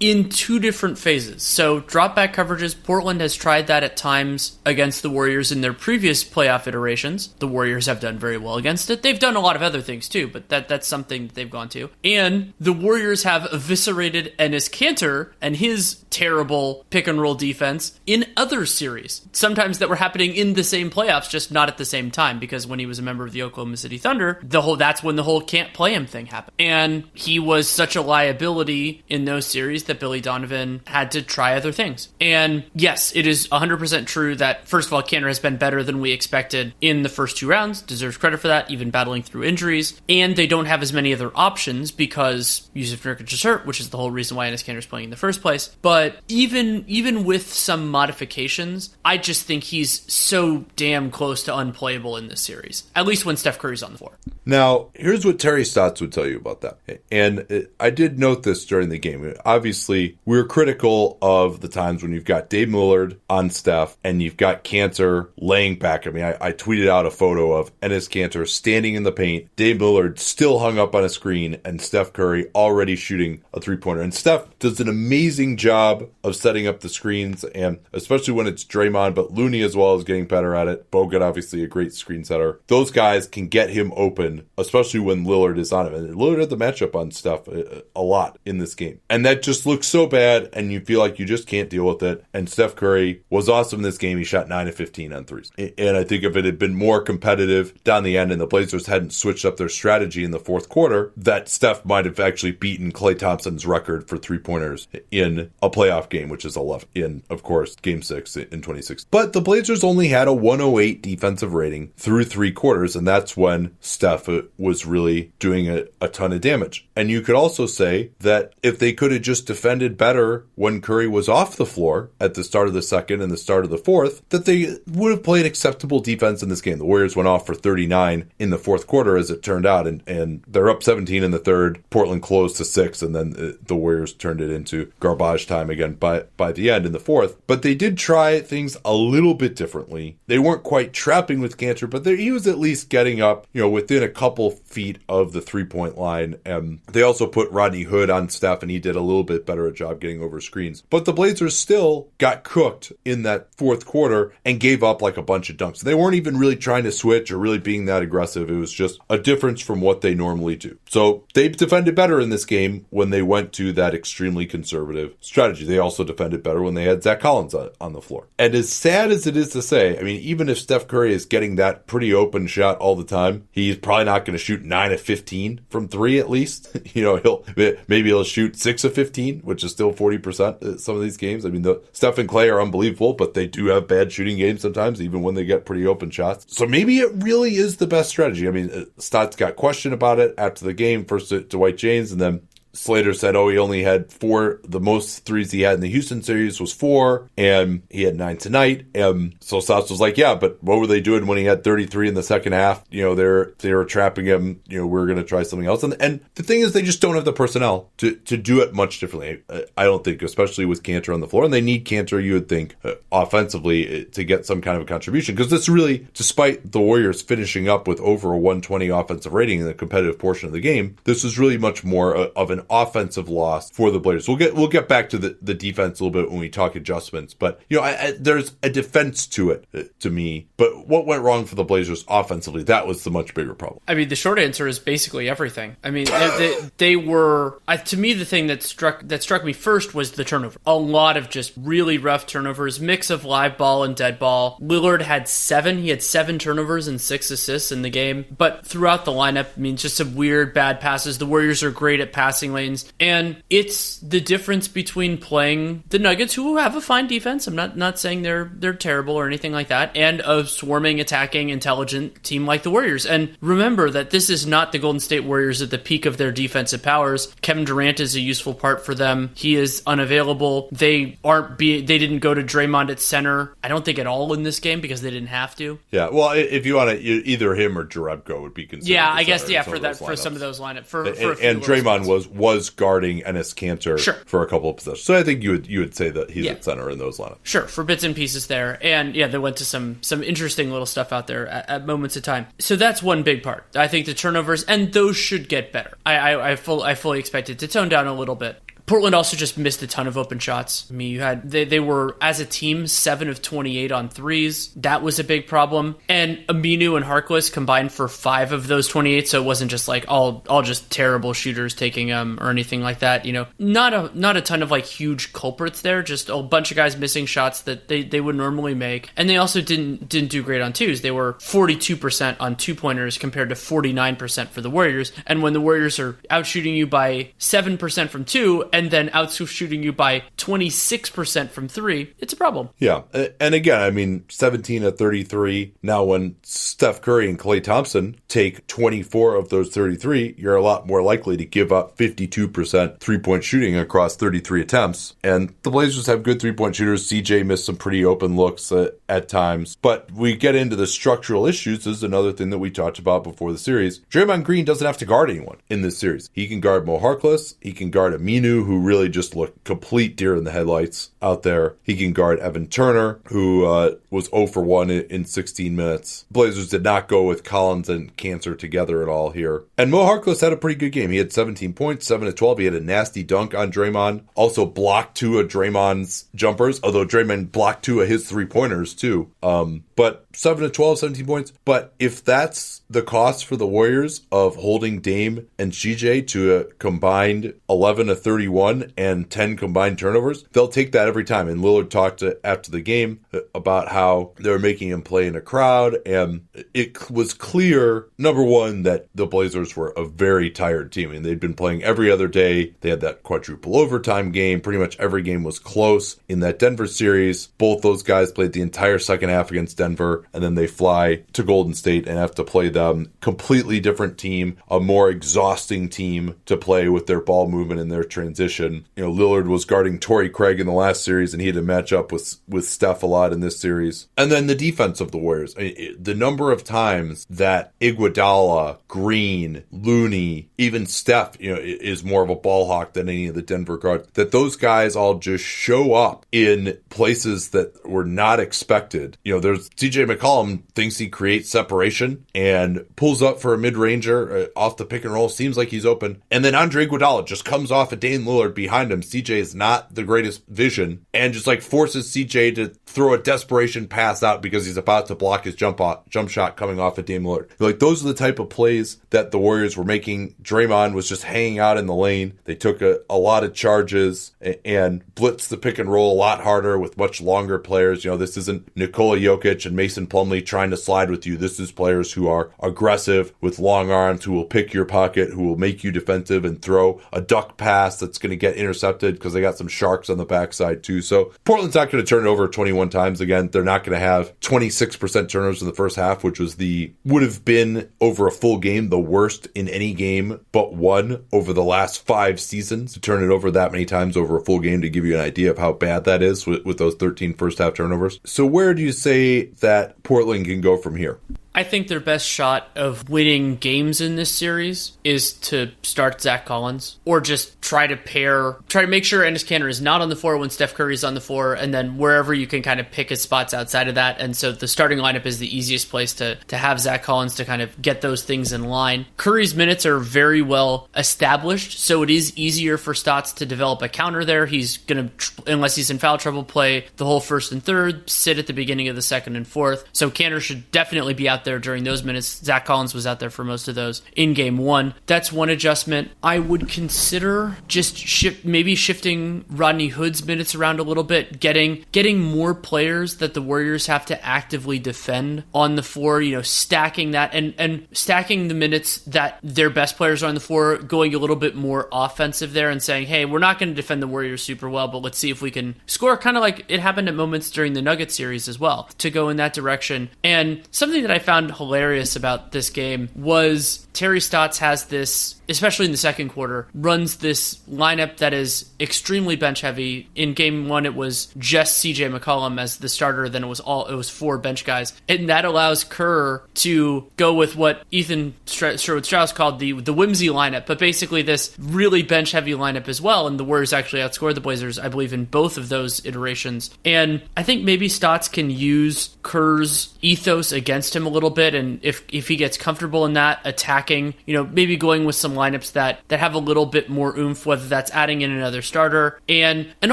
in two different phases. So, drop back coverages, Portland has tried that at times against the Warriors in their previous playoff iterations. The Warriors have done very well against it. They've done a lot of other things too, but that that's something they've gone to. And the Warriors have eviscerated Enes Kanter and his terrible pick and roll defense in other series. Sometimes that were happening in the same playoffs, just not at the same time. Because when he was a member of the Oklahoma City Thunder, the whole that's when the whole can't play him thing happened. And he was such a liability in those series that Billy Donovan had to try other things. And yes, it is 100% true that first of all, Kanter has been better than we expected in the first two rounds. Deserves credit for that, even battling through injuries. And they don't have as many other options because Jusuf Nurkic is hurt, which is the whole reason why Enes Kanter is playing in the first place. But even even with some modifications, I just think he's so damn close to unplayable in this series. At least when Steph Curry's on the floor. Now, here's what Terry Stotts would tell you about that. And uh, I did note this during the game. Obviously, we are critical of the times when you've got Dame Lillard on Steph and you've got Kanter laying back. I mean, I, I tweeted out a photo of Enes Kanter standing in the paint, Dame Lillard still hung up on a screen, and Steph Curry already shooting a three pointer. And Steph does an amazing job of setting up the screens, and especially when it's Draymond, but Looney as well is getting better at it. Bogut, obviously, a great screen setter. Those guys can get him open, especially when Lillard is on him. And Lillard had the matchup on Steph a, a lot in this game. And that just looks so bad, and you feel like you just can't deal with it. And Steph Curry was awesome in this game. He shot 9 of 15 on threes. And I think if it had been more competitive down the end and the Blazers hadn't switched up their strategy in the fourth quarter, that Steph might have actually beaten Klay Thompson's record for three pointers in a playoff game, which is 11 in, of course, game six in 26. But the Blazers only had a 108 defensive rating through three quarters, and that's when Steph uh, was really doing a, a ton of damage. And you could also say that if they could have just defended better when Curry was off the floor at the start of the second and the start of the fourth, that they would have played acceptable defense in this game. The Warriors went off for 39 in the fourth quarter, as it turned out, and, and they're up 17 in the third. Portland closed to six, and then uh, the Warriors turned it into garbage time again by, by the end in the fourth. But they did try things a little bit differently. They weren't quite trapping with Kanter, but he was at least getting up, you know, within a couple feet of the three point line. And they also put Rodney Hood on Steph, and he did a little bit better a job getting over screens. But the Blazers still got cooked in that fourth quarter and gave up like a bunch of dunks. They weren't even really trying to switch or really being that aggressive. It was just a difference from what they normally do. So they defended better in this game when they went to that extremely conservative strategy. They also defended better when they had Zach Collins on the floor. And as sad as it is to say, I mean, even if Steph Curry is getting that pretty open shot all the time, he's probably not going to shoot 9 of 15 from 3 at least. *laughs* you know, he'll maybe he'll shoot 6 6 of 15, which is still 40% uh, some of these games. I mean, the Steph and Klay are unbelievable, but they do have bad shooting games sometimes, even when they get pretty open shots. So maybe it really is the best strategy. I mean, uh, Stotts got questioned about it after the game, first to Dwight Jaynes and then Slater said, oh, he only had four. The most threes he had in the Houston series was four, and he had nine tonight. And so Stotts was like, yeah, but what were they doing when he had 33 in the second half? You know, they're they were trapping him. You know, we are going to try something else. And and the thing is, they just don't have the personnel to to do it much differently. I don't think, especially with Kanter on the floor, and they need Kanter, You would think uh, offensively uh, to get some kind of a contribution because this really, despite the Warriors finishing up with over a 120 offensive rating in the competitive portion of the game, this is really much more uh, of an offensive loss for the Blazers. We'll get we'll get back to the, the defense a little bit when we talk adjustments, but you know, I, I, there's a defense to it uh, to me. But what went wrong for the Blazers offensively? That was the much bigger problem. I mean, the short answer is basically everything. I mean, they, they, they were I, to me the thing that struck that struck me first was the turnover. A lot of just really rough turnovers, mix of live ball and dead ball. Lillard had seven. He had seven turnovers and six assists in the game, but throughout the lineup, I mean, just some weird bad passes. The Warriors are great at passing lanes, and it's the difference between playing the Nuggets, who have a fine defense. I'm not not saying they're they're terrible or anything like that, and a swarming, attacking, intelligent team like the Warriors. And remember that this is not the Golden State Warriors at the peak of their defensive powers. Kevin Durant is a useful part for them. He is unavailable. They aren't be they didn't go to Draymond at center. I don't think at all in this game because they didn't have to. Yeah, well, if you want to, either him or Jerebko would be considered. Yeah, I guess yeah for that for some of those lineup for, for and, and Draymond was was guarding Enes Kanter sure. for a couple of possessions. So I think you would you would say that he's yeah. at center in those lineups. Sure, for bits and pieces there, and yeah, they went to some some interesting little stuff out there at, at moments of time. So that's one big part. I think the turnovers and those should get better. I I, I, full, I fully expect it to tone down a little bit. Portland also just missed a ton of open shots. I mean, you had they, they were as a team seven of twenty eight on threes. That was a big problem. And Aminu and Harkless combined for five of those twenty eight. So it wasn't just like all all just terrible shooters taking them or anything like that. You know, not a not a ton of like huge culprits there. Just a bunch of guys missing shots that they, they would normally make. And they also didn't didn't do great on twos. They were forty two percent on two pointers compared to forty nine percent for the Warriors. And when the Warriors are out shooting you by seven percent from two and then out shooting you by 26% from three, it's a problem. Yeah. And again, I mean, 17 of 33. Now, when Steph Curry and Klay Thompson take 24 of those 33, you're a lot more likely to give up 52% three point shooting across 33 attempts. And the Blazers have good three point shooters. CJ missed some pretty open looks at, at times. But we get into the structural issues. This is another thing that we talked about before the series. Draymond Green doesn't have to guard anyone in this series. He can guard Mo Harkless. He can guard Aminu, who really just looked complete deer in the headlights out there. He can guard Evan Turner, who uh, was 0 for 1 in 16 minutes. Blazers did not go with Collins and Kanter together at all here. And Mo Harkless had a pretty good game. He had 17 points, 7 to 12. He had a nasty dunk on Draymond. Also blocked two of Draymond's jumpers, although Draymond blocked two of his three pointers too. Um, but 7 to 12, 17 points. But if that's the cost for the Warriors of holding Dame and CJ to a combined 11 to 31 and 10 combined turnovers, they'll take that every time. And Lillard talked to, after the game about how they were making him play in a crowd. And it was clear, number one, that the Blazers were a very tired team. I and mean, they'd been playing every other day. They had that quadruple overtime game. Pretty much every game was close in that Denver series. Both those guys played the entire second half against Denver. And then they fly to Golden State and have to play them. Completely different team, a more exhausting team to play with their ball movement and their transition. You know, Lillard was guarding Torrey Craig in the last series, and he had to match up with with Steph a lot in this series. And then the defense of the Warriors, I mean, the number of times that Iguodala, Green, Looney, even Steph, you know, is more of a ball hawk than any of the Denver guards. That those guys all just show up in places that were not expected. You know, there's CJ McCollum thinks he creates separation and pulls up for a mid ranger uh, off the pick and roll. Seems like he's open. And then Andre Iguodala just comes off of Dame Lillard behind him. CJ is not the greatest vision and just like forces CJ to throw a desperation pass out because he's about to block his jump off, jump shot coming off of Dame Lillard. Like those are the type of plays that the Warriors were making. Draymond was just hanging out in the lane. They took a, a lot of charges and, and blitzed the pick and roll a lot harder with much longer players. You know, this isn't Nikola Jokic and Mason Mason Plumlee trying to slide with you. This is players who are aggressive with long arms, who will pick your pocket, who will make you defensive and throw a duck pass that's going to get intercepted because they got some sharks on the backside too. So Portland's not going to turn it over 21 times again. They're not going to have 26% turnovers in the first half, which was the would have been over a full game the worst in any game but one over the last five seasons. To turn it over that many times over a full game to give you an idea of how bad that is with, with those 13 first half turnovers. So where do you say that Portland can go from here? I think their best shot of winning games in this series is to start Zach Collins or just try to pair, try to make sure Enes Kanter is not on the floor when Steph Curry is on the floor, and then wherever you can kind of pick his spots outside of that. And so the starting lineup is the easiest place to, to have Zach Collins to kind of get those things in line. Curry's minutes are very well established, so it is easier for Stotts to develop a counter there. He's going to, unless he's in foul trouble, play the whole first and third, sit at the beginning of the second and fourth. So Kanter should definitely be out there during those minutes. Zach Collins was out there for most of those in game one. That's one adjustment. I would consider just shift, maybe shifting Rodney Hood's minutes around a little bit, getting getting more players that the Warriors have to actively defend on the floor. You know, stacking that and and stacking the minutes that their best players are on the floor, going a little bit more offensive there, and saying, hey, we're not going to defend the Warriors super well, but let's see if we can score. Kind of like it happened at moments during the Nugget series as well, to go in that direction. And something that I found hilarious about this game was Terry Stotts has this, especially in the second quarter, runs this lineup that is extremely bench heavy. In game one, it was just CJ McCollum as the starter. Then it was all it was four bench guys, and that allows Kerr to go with what Ethan Sherwood Strauss called the the whimsy lineup, but basically this really bench heavy lineup as well. And the Warriors actually outscored the Blazers, I believe, in both of those iterations. And I think maybe Stotts can use Kerr's ethos against him a little bit, and if if he gets comfortable in that attacking, you know, maybe going with some lineups that that have a little bit more oomph, whether that's adding in another starter and and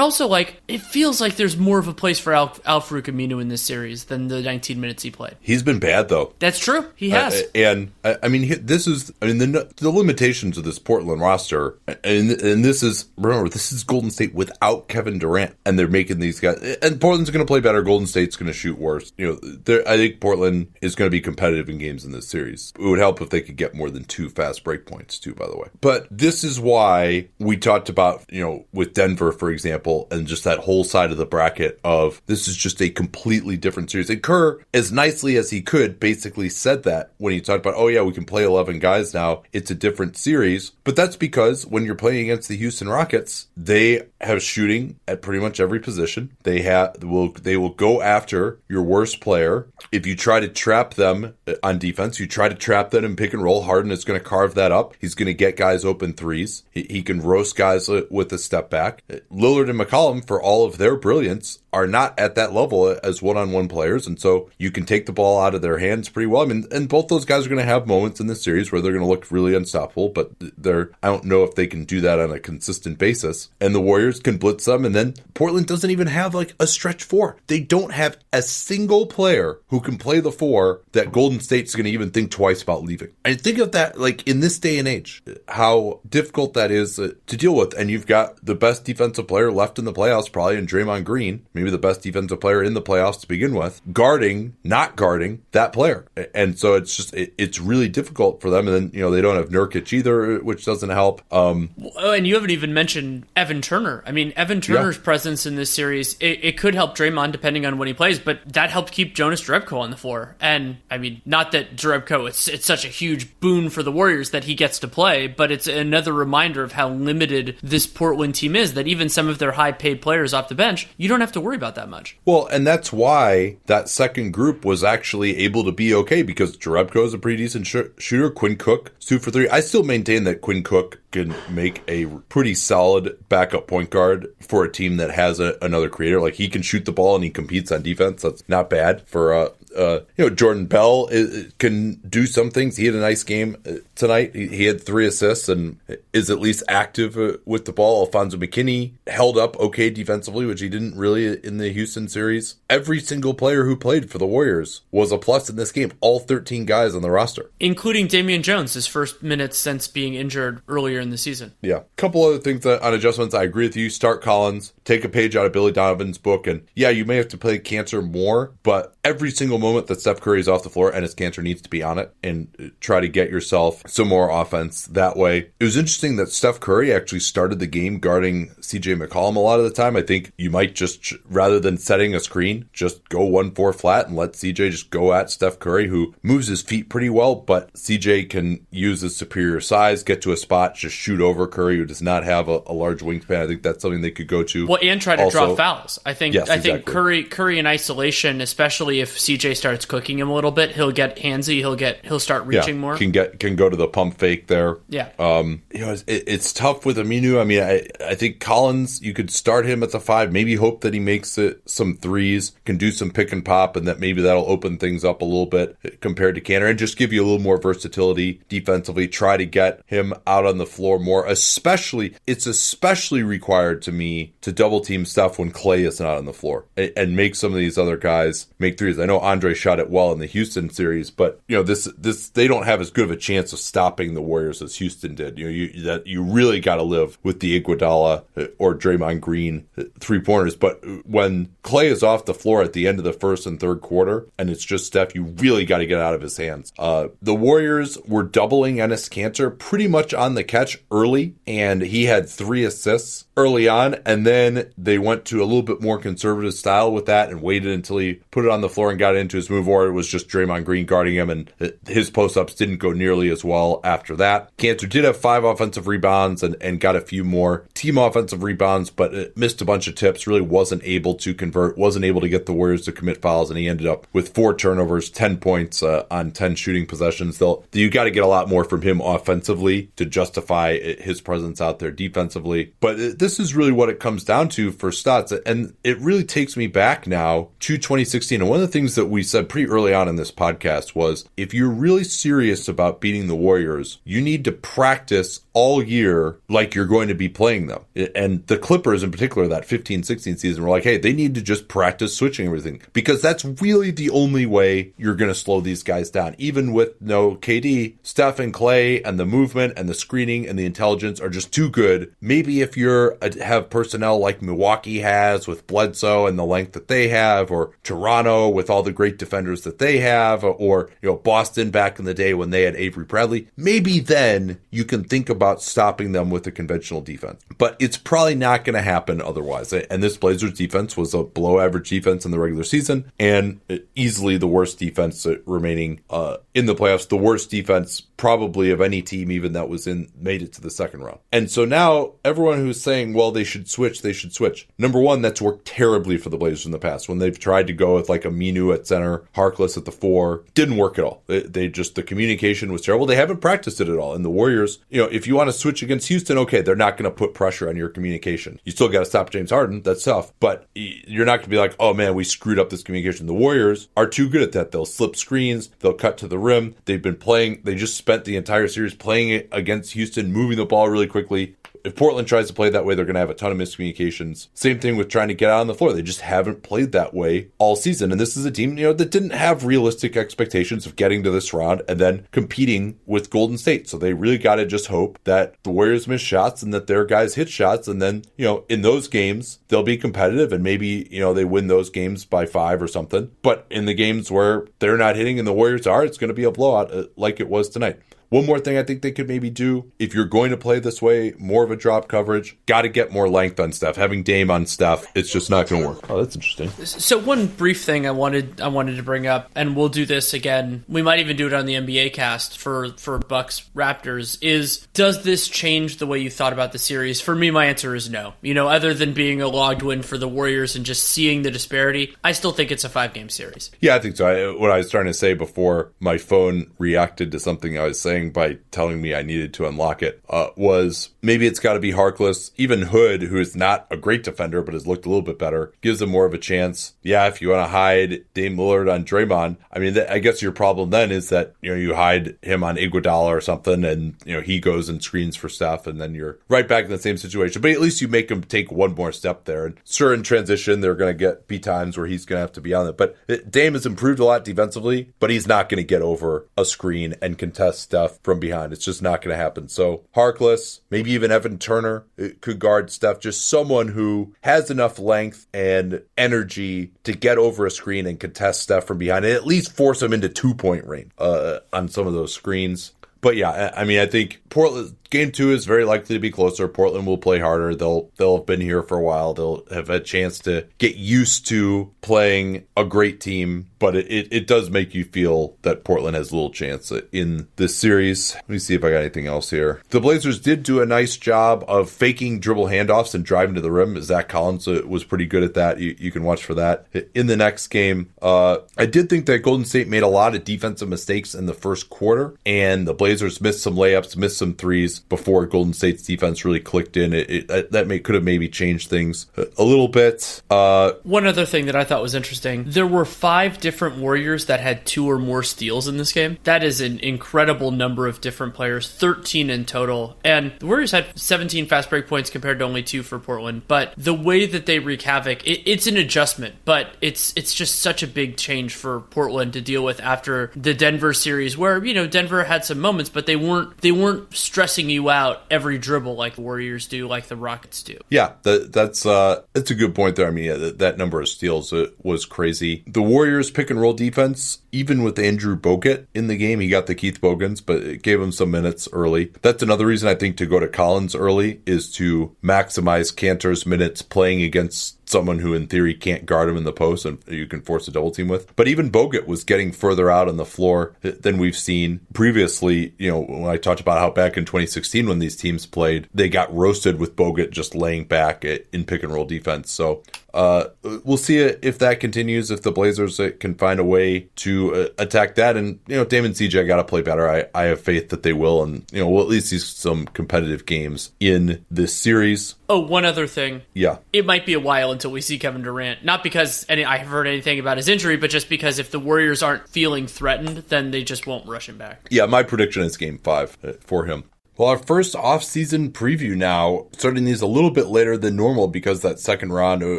also like it feels like there's more of a place for Al, Al Farouq Aminu in this series than the 19 minutes he played. He's been bad though. That's true. He has. Uh, and I, I, mean, this is I mean the the limitations of this Portland roster, and and this is remember this is Golden State without Kevin Durant, and they're making these guys. And Portland's going to play better. Golden State's going to shoot worse. You know, I think Portland is going to be competitive in games in this series. It would help if they could get more than two fast break points, too, by the way. But this is why we talked about, you know, with Denver, for example, and just that whole side of the bracket of this is just a completely different series. And Kerr, as nicely as he could, basically said that when he talked about, oh, yeah, we can play 11 guys now. It's a different series. But that's because when you're playing against the Houston Rockets, they have shooting at pretty much every position. They have will they will go after your worst player. If you try to trap them uh, on defense, you try to trap them and pick and roll Harden is going to carve that up. He's going to get guys open threes. He, he can roast guys with a step back. Lillard and McCollum, for all of their brilliance, are not at that level as one-on-one players, and so you can take the ball out of their hands pretty well. I mean, and both those guys are going to have moments in the series where they're going to look really unstoppable, but they're I don't know if they can do that on a consistent basis. And the Warriors can blitz them, and then Portland doesn't even have like a stretch four. They don't have a single player who can play the four that Golden State's going to even think twice about leaving. I think of that like in this day and age, how difficult that is to deal with. And you've got the best defensive player left in the playoffs, probably in Draymond Green. Maybe the best defensive player in the playoffs to begin with, guarding, not guarding that player. And so it's just, it, it's really difficult for them. And then, you know, they don't have Nurkic either, which doesn't help. Um, oh, and you haven't even mentioned Evan Turner. I mean, Evan Turner's yeah. presence in this series, it, it, could help Draymond depending on when he plays, but that helped keep Jonas Jerebko on the floor. And I mean, not that Jerebko, it's, it's such a huge boon for the Warriors that he gets to play, but it's another reminder of how limited this Portland team is that even some of their high paid players off the bench, you don't have to worry about that much. Well, and that's why that second group was actually able to be okay because Jerebko is a pretty decent sh- shooter. Quinn Cook, two for three. I still maintain that Quinn Cook can make a pretty solid backup point guard for a team that has a, another creator. Like he can shoot the ball and he competes on defense. That's not bad for uh, uh, you know, Jordan Bell is, can do some things. He had a nice game uh, tonight. He, had three assists and is at least active uh, with the ball. Alfonzo McKinnie held up okay defensively, which he didn't really in the Houston series. Every single player who played for the Warriors was a plus in this game. All 13 guys on the roster, including Damian Jones, his first minutes since being injured earlier in the season. Yeah, a couple other things on adjustments. I agree with you. Start Collins. Take a page out of Billy Donovan's book, and yeah, you may have to play Kanter more, but every single moment that Steph Curry is off the floor, and his Kanter needs to be on it and try to get yourself some more offense that way. It was interesting that Steph Curry actually started the game guarding CJ McCollum a lot of the time. I think you might just, rather than setting a screen, just go 1 4 flat and let CJ just go at Steph Curry, who moves his feet pretty well, but CJ can use his superior size, get to a spot, just shoot over Curry, who does not have a, a large wingspan. I think that's something they could go to. Well, and try to also, draw fouls. I think yes, I think. Curry Curry in isolation, especially if CJ starts cooking him a little bit, he'll get handsy. He'll get he'll start reaching yeah, more. Can get can go to the pump fake there. Yeah. Um. You know, it's, it, it's tough with Aminu. I mean, I I think Collins, you could start him at the five. Maybe hope that he makes it some threes, can do some pick and pop, and that maybe that'll open things up a little bit compared to Kanter, and just give you a little more versatility defensively. Try to get him out on the floor more. Especially, it's especially required to me to double team stuff when Klay is not on the floor and, and make some of these other guys make threes. I know Andre shot it well in the Houston series, but you know this this they don't have as good of a chance of stopping the Warriors as Houston did. You know, you that you really got to live with the Iguodala uh, or Draymond Green uh, three pointers. But when Klay is off the floor at the end of the first and third quarter, and it's just Steph, you really got to get out of his hands. Uh, the Warriors were doubling Enes Kanter pretty much on the catch early, and he had three assists early on, and then they went to a little bit more conservative style with that and waited until he put it on the floor and got into his move, or it was just Draymond Green guarding him, and his post ups didn't go nearly as well after that. Kanter did have five offensive rebounds and, and got a few more team offensive rebounds, but missed a bunch of tips, really wasn't able to convert, wasn't able to get the Warriors to commit fouls, and he ended up with four turnovers, 10 points uh, on 10 shooting possessions. They'll, you got to get a lot more from him offensively to justify his presence out there defensively. But this is really what it comes down to for Stotts. And it really takes me back now to 2016. And one of the things that we said pretty early on in this podcast was if you're really serious about beating the Warriors, you need to practice all year like you're going to be playing them. And the Clippers, in particular, that 15 16 season, were like, hey, they need to just practice switching everything because that's really the only way you're going to slow these guys down. Even with no KD, Steph and Klay and the movement and the screening and the intelligence are just too good. Maybe if you're Uh, have personnel like Milwaukee has with Bledsoe and the length that they have, or Toronto with all the great defenders that they have, or you know Boston back in the day when they had Avery Bradley, maybe then you can think about stopping them with a conventional defense. But it's probably not going to happen otherwise. And this Blazers defense was a below average defense in the regular season and uh, easily the worst defense uh, remaining uh, in the playoffs. The worst defense probably of any team even that was in made it to the second round. And so now everyone who's saying, well, they should switch, they should switch. Number one, that's worked terribly for the Blazers in the past when they've tried to go with like Aminu at center, Harkless at the four. Didn't work at all. They, they just the communication was terrible. They haven't practiced it at all. And the Warriors, you know, if you want to switch against Houston, okay, they're not going to put pressure on your communication. You still got to stop James Harden. That's tough. But you're not going to be like, oh man, we screwed up this communication. The Warriors are too good at that. They'll slip screens. They'll cut to the rim. They've been playing. They just spent the entire series playing it against Houston, moving the ball really quickly. If Portland tries to play that way, they're going to have a ton of miscommunications. Same thing with trying to get out on the floor. They just haven't played that way all season. And this is a team, you know, that didn't have realistic expectations of getting to this round and then competing with Golden State. So they really got to just hope that the Warriors miss shots and that their guys hit shots. And then, you know, in those games, they'll be competitive and maybe, you know, they win those games by five or something. But in the games where they're not hitting and the Warriors are, it's going to be a blowout uh, like it was tonight. One more thing I think they could maybe do if you're going to play this way, more of a drop coverage, got to get more length on Steph. Having Dame on Steph, it's just not going to work. Oh, that's interesting. So one brief thing I wanted I wanted to bring up, and we'll do this again. We might even do it on the NBA cast for for Bucks Raptors. Is does this change the way you thought about the series? For me, my answer is no. You know, other than being a logged win for the Warriors and just seeing the disparity, I still think it's a five game series. Yeah, I think so. I, what I was trying to say before my phone reacted to something I was saying by telling me I needed to unlock it uh, was maybe it's got to be Harkless. Even Hood, who is not a great defender but has looked a little bit better, gives them more of a chance. Yeah, if you want to hide Dame Lillard on Draymond, I mean, th- I guess your problem then is that you know you hide him on Iguodala or something, and you know he goes and screens for stuff, and then you're right back in the same situation. But at least you make him take one more step there. And sure, in transition, they're going to get be times where he's going to have to be on it. But Dame has improved a lot defensively, but he's not going to get over a screen and contest stuff From behind. It's just not going to happen. So Harkless, maybe even Evan Turner could guard Steph. Just someone who has enough length and energy to get over a screen and contest Steph from behind, and at least force him into two point range uh, on some of those screens. But yeah, I mean, I think Portland game two is very likely to be closer. Portland will play harder. They'll they'll have been here for a while. They'll have a chance to get used to playing a great team. But it, it, it does make you feel that Portland has little chance in this series. Let me see if I got anything else here. The Blazers did do a nice job of faking dribble handoffs and driving to the rim. Zach Collins uh, was pretty good at that. You, you can watch for that. In the next game, uh, I did think that Golden State made a lot of defensive mistakes in the first quarter, and the Blazers missed some layups, missed some threes before Golden State's defense really clicked in. It, it that may, could have maybe changed things a little bit. Uh, One other thing that I thought was interesting: there were five different Warriors that had two or more steals in this game. That is an incredible number of different players, thirteen in total, and the Warriors had seventeen fast break points compared to only two for Portland. But the way that they wreak havoc, it, it's an adjustment, but it's it's just such a big change for Portland to deal with after the Denver series, where you know Denver had some moments, but they weren't they weren't stressing you out every dribble like the Warriors do, like the Rockets do. Yeah, that, that's uh, that's a good point there. I mean, yeah, that, that number of steals was crazy. The Warriors pick and roll defense, even with Andrew Bogut in the game, he got the Keith Bogans, but it gave him some minutes early. That's another reason I think to go to Collins early is to maximize Kanter's minutes playing against someone who in theory can't guard him in the post and you can force a double team with. But even Bogut was getting further out on the floor than we've seen previously. You know, when I talked about how back in 2016 when these teams played, they got roasted with Bogut just laying back in pick and roll defense. So uh, we'll see if that continues. If the Blazers uh, can find a way to uh, attack that, and you know, Damon CJ got to play better. I, I have faith that they will, and you know, we'll at least see some competitive games in this series. Oh, one other thing. Yeah, it might be a while until we see Kevin Durant. Not because any I have heard anything about his injury, but just because if the Warriors aren't feeling threatened, then they just won't rush him back. Yeah, my prediction is Game Five uh, for him. Well, our first off-season preview now, starting these a little bit later than normal because that second round uh,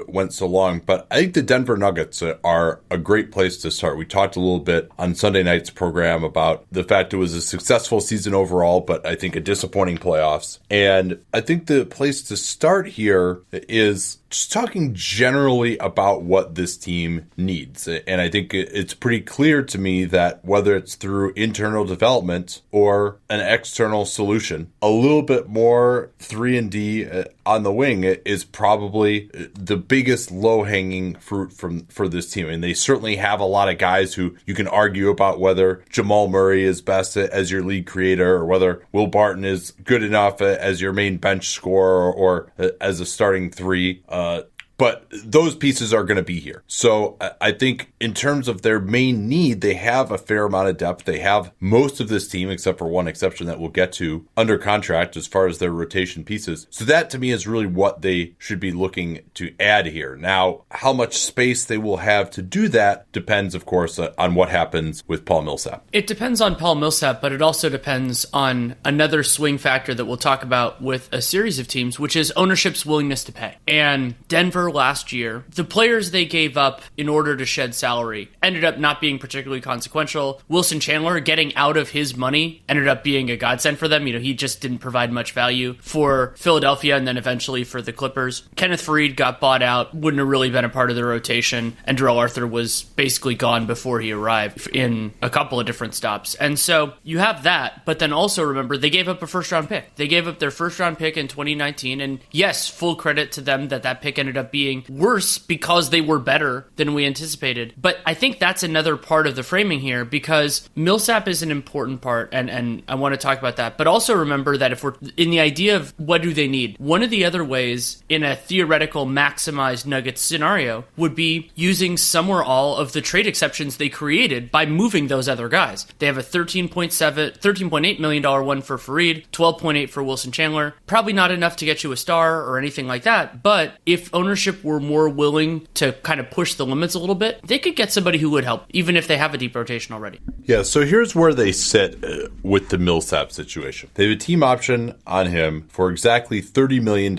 went so long. But I think the Denver Nuggets are a great place to start. We talked a little bit on Sunday night's program about the fact it was a successful season overall, but I think a disappointing playoffs. And I think the place to start here is just talking generally about what this team needs. And I think it's pretty clear to me that whether it's through internal development or an external solution, a little bit more 3 and D uh, on the wing is probably the biggest low-hanging fruit from for this team. And they certainly have a lot of guys who you can argue about whether Jamal Murray is best as your lead creator or whether Will Barton is good enough as your main bench scorer or, or as a starting 3. Uh, uh, but those pieces are going to be here. So I think in terms of their main need, they have a fair amount of depth. They have most of this team, except for one exception that we'll get to, under contract as far as their rotation pieces. So that to me is really what they should be looking to add here. Now, how much space they will have to do that depends, of course, uh, on what happens with Paul Millsap. It depends on Paul Millsap, but it also depends on another swing factor that we'll talk about with a series of teams, which is ownership's willingness to pay. And Denver last year, the players they gave up in order to shed salary ended up not being particularly consequential. Wilson Chandler getting out of his money ended up being a godsend for them. You know, he just didn't provide much value for Philadelphia and then eventually for the Clippers. Kenneth Faried got bought out, wouldn't have really been a part of the rotation, and Darrell Arthur was basically gone before he arrived in a couple of different stops. And so you have that, but then also remember they gave up a first round pick. They gave up their first round pick in 2019, and yes, full credit to them that that pick ended up being worse because they were better than we anticipated. But I think that's another part of the framing here because Millsap is an important part, and, and I want to talk about that. But also remember that if we're in the idea of what do they need, one of the other ways in a theoretical maximized Nuggets scenario would be using some or all of the trade exceptions they created by moving those other guys. They have a 13.7, $13.8 million one for Faried, 12.8 for Wilson Chandler. Probably not enough to get you a star or anything like that, but if ownership ownership were more willing to kind of push the limits a little bit, they could get somebody who would help, even if they have a deep rotation already. Yeah, so here's where they sit uh, with the Millsap situation. They have a team option on him for exactly $30 million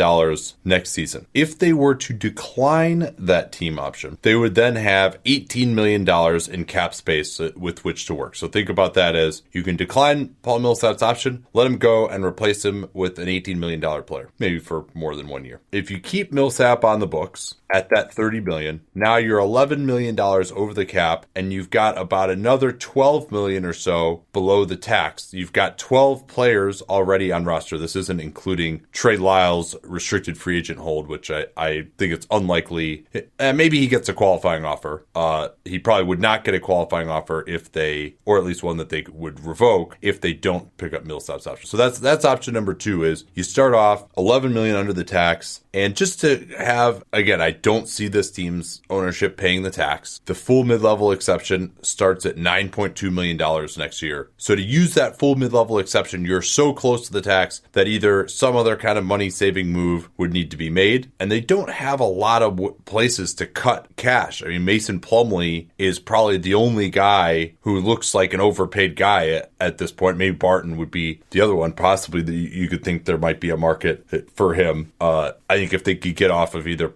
next season. If they were to decline that team option, they would then have $18 million in cap space uh, with which to work. So think about that as you can decline Paul Millsap's option, let him go, and replace him with an $18 million player, maybe for more than one year. If you keep Millsap on the books, at that 30 million. Now you're 11 million dollars over the cap and you've got about another 12 million or so below the tax. You've got 12 players already on roster. This isn't including Trey Lyles restricted free agent hold, which I, I think it's unlikely. Maybe he gets a qualifying offer. Uh, he probably would not get a qualifying offer if they, or at least one that they would revoke if they don't pick up Millsap's option. So that's, that's option number two is you start off 11 million under the tax and just to have, again, I don't see this team's ownership paying the tax. The full mid level exception starts at $9.2 million next year. So to use that full mid level exception, you're so close to the tax that either some other kind of money saving move would need to be made. And they don't have a lot of w- places to cut cash. I mean, Mason Plumlee is probably the only guy who looks like an overpaid guy at, at this point. Maybe Barton would be the other one. Possibly you could think there might be a market for him. Uh, I think if they could get off of either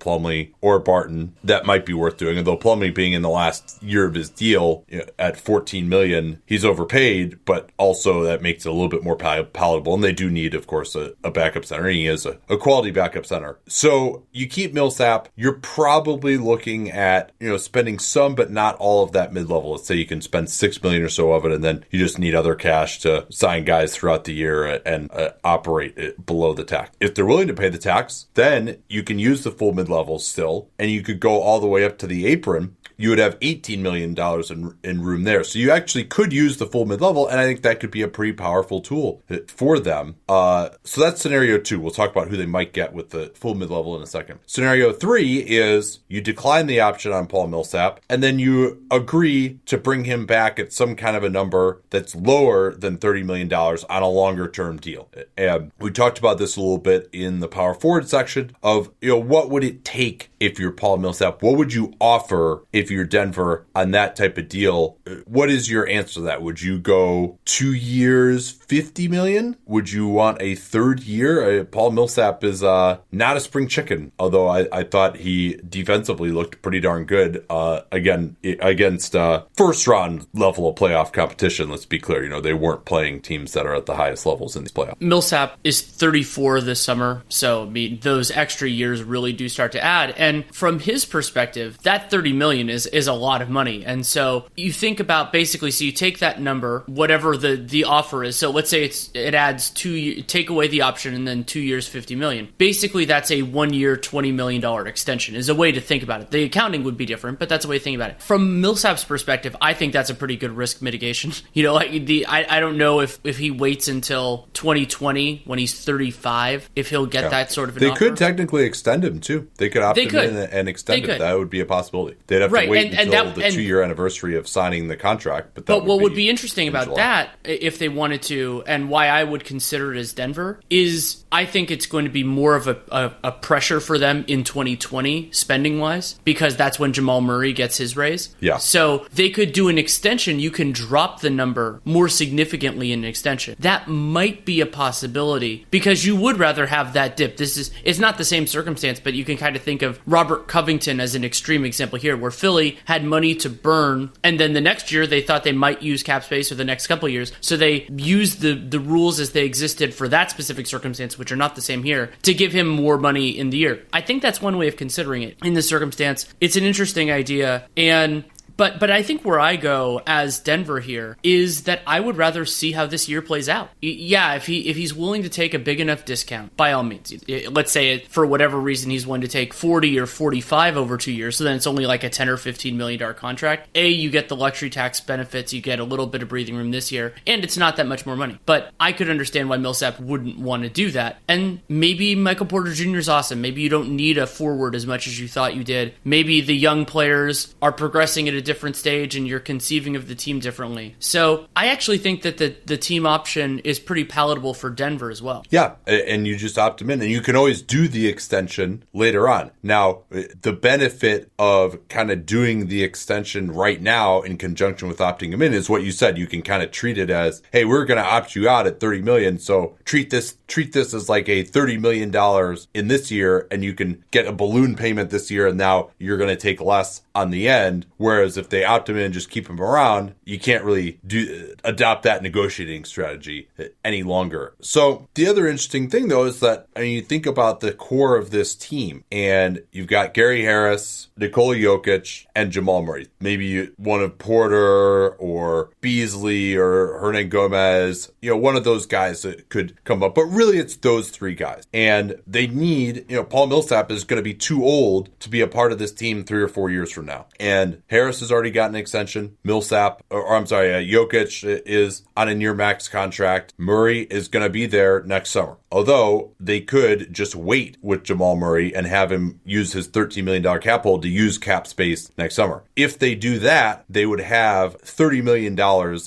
Or Barton, that might be worth doing. Although Plumlee being in the last year of his deal you know, at 14 million, he's overpaid, but also that makes it a little bit more pal- palatable. And they do need, of course, a, a backup center. And he is a, a quality backup center. So you keep Millsap, you're probably looking at, you know, spending some, but not all of that mid level. Let's say you can spend six million or so of it, and then you just need other cash to sign guys throughout the year and uh, operate below the tax. If they're willing to pay the tax, then you can use the full mid levels still, and you could go all the way up to the apron you would have $18 million in, in room there. So you actually could use the full mid level, and I think that could be a pretty powerful tool for them. Uh, so that's scenario two. We'll talk about who they might get with the full mid level in a second. Scenario three is you decline the option on Paul Millsap, and then you agree to bring him back at some kind of a number that's lower than $30 million on a longer term deal. And we talked about this a little bit in the power forward section of, you know, what would it take if you're Paul Millsap? What would you offer if you're Denver on that type of deal, what is your answer to that? Would you go two years, 50 million? Would you want a third year? Uh, Paul Millsap is uh, not a spring chicken, although I, I, thought he defensively looked pretty darn good uh, again against uh, first round level of playoff competition. Let's be clear, you know, they weren't playing teams that are at the highest levels in these playoffs. Millsap is 34 this summer, so I mean, those extra years really do start to add. And from his perspective, that 30 million is is a lot of money. And so you think about basically, so you take that number, whatever the the offer is. So let's say it's it adds two, take away the option, and then two years, fifty million. Basically, that's a one year, twenty million dollar extension. Is a way to think about it. The accounting would be different, but that's a way to think about it. From Millsap's perspective, I think that's a pretty good risk mitigation. *laughs* You know, like the I, I don't know if if he waits until 2020 when he's 35 if he'll get yeah. that sort of. they offer. could technically extend him too. They could opt they him could. in and extend it. That would be a possibility. They'd have right. to wait and, until and that, the two year anniversary of signing the contract. But but would what be would be interesting about July. that, if they wanted to, and why I would consider it as Denver, is I think it's going to be more of a, a, a pressure for them in 2020 spending wise because that's when Jamal Murray gets his raise. Yeah. So they could do an extension. You can drop the number more significantly in an extension. That might be a possibility because you would rather have that dip. This is it's not the same circumstance, but you can kind of think of Robert Covington as an extreme example here, where Philly had money to burn, and then the next year they thought they might use cap space for the next couple years, so they used the the rules as they existed for that specific circumstance, which are not the same here, to give him more money in the year. I think that's one way of considering it in this circumstance. It's an interesting idea, and but but I think where I go as Denver here is that I would rather see how this year plays out. Yeah, if he if he's willing to take a big enough discount, by all means. Let's say it, for whatever reason he's willing to take 40 or 45 over 2 years, so then it's only like a 10 or 15 million dollar contract. A, you get the luxury tax benefits, you get a little bit of breathing room this year, and it's not that much more money. But I could understand why Millsap wouldn't want to do that. And maybe Michael Porter Jr. is awesome. Maybe you don't need a forward as much as you thought you did. Maybe the young players are progressing at a different different stage and you're conceiving of the team differently. So I actually think that the, the team option is pretty palatable for Denver as well. Yeah, and you just opt him in, and you can always do the extension later on. Now, eh, the benefit of kind of doing the extension right now in conjunction with opting him in is what you said. You can kind of treat it as, hey, we're going to opt you out at 30 million, so treat this treat this as like a 30 million dollars in this year, and you can get a balloon payment this year, and now you're going to take less on the end. Whereas if they opt him in just keep him around, you can't really do adopt that negotiating strategy any longer. So the other interesting thing though is that I mean you think about the core of this team, and you've got Gary Harris, Nikola Jokic, and Jamal Murray. Maybe one of Porter or Beasley or Hernangomez, you know, one of those guys that could come up. But really, it's those three guys, and they need you know Paul Millsap is going to be too old to be a part of this team three or four years from now. And Harris has already got an extension. Millsap, or, or I'm sorry, uh, Jokic is on a near max contract. Murray is going to be there next summer. Although they could just wait with Jamal Murray and have him use his $13 million cap hold to use cap space next summer. If they do that, they would have $30 million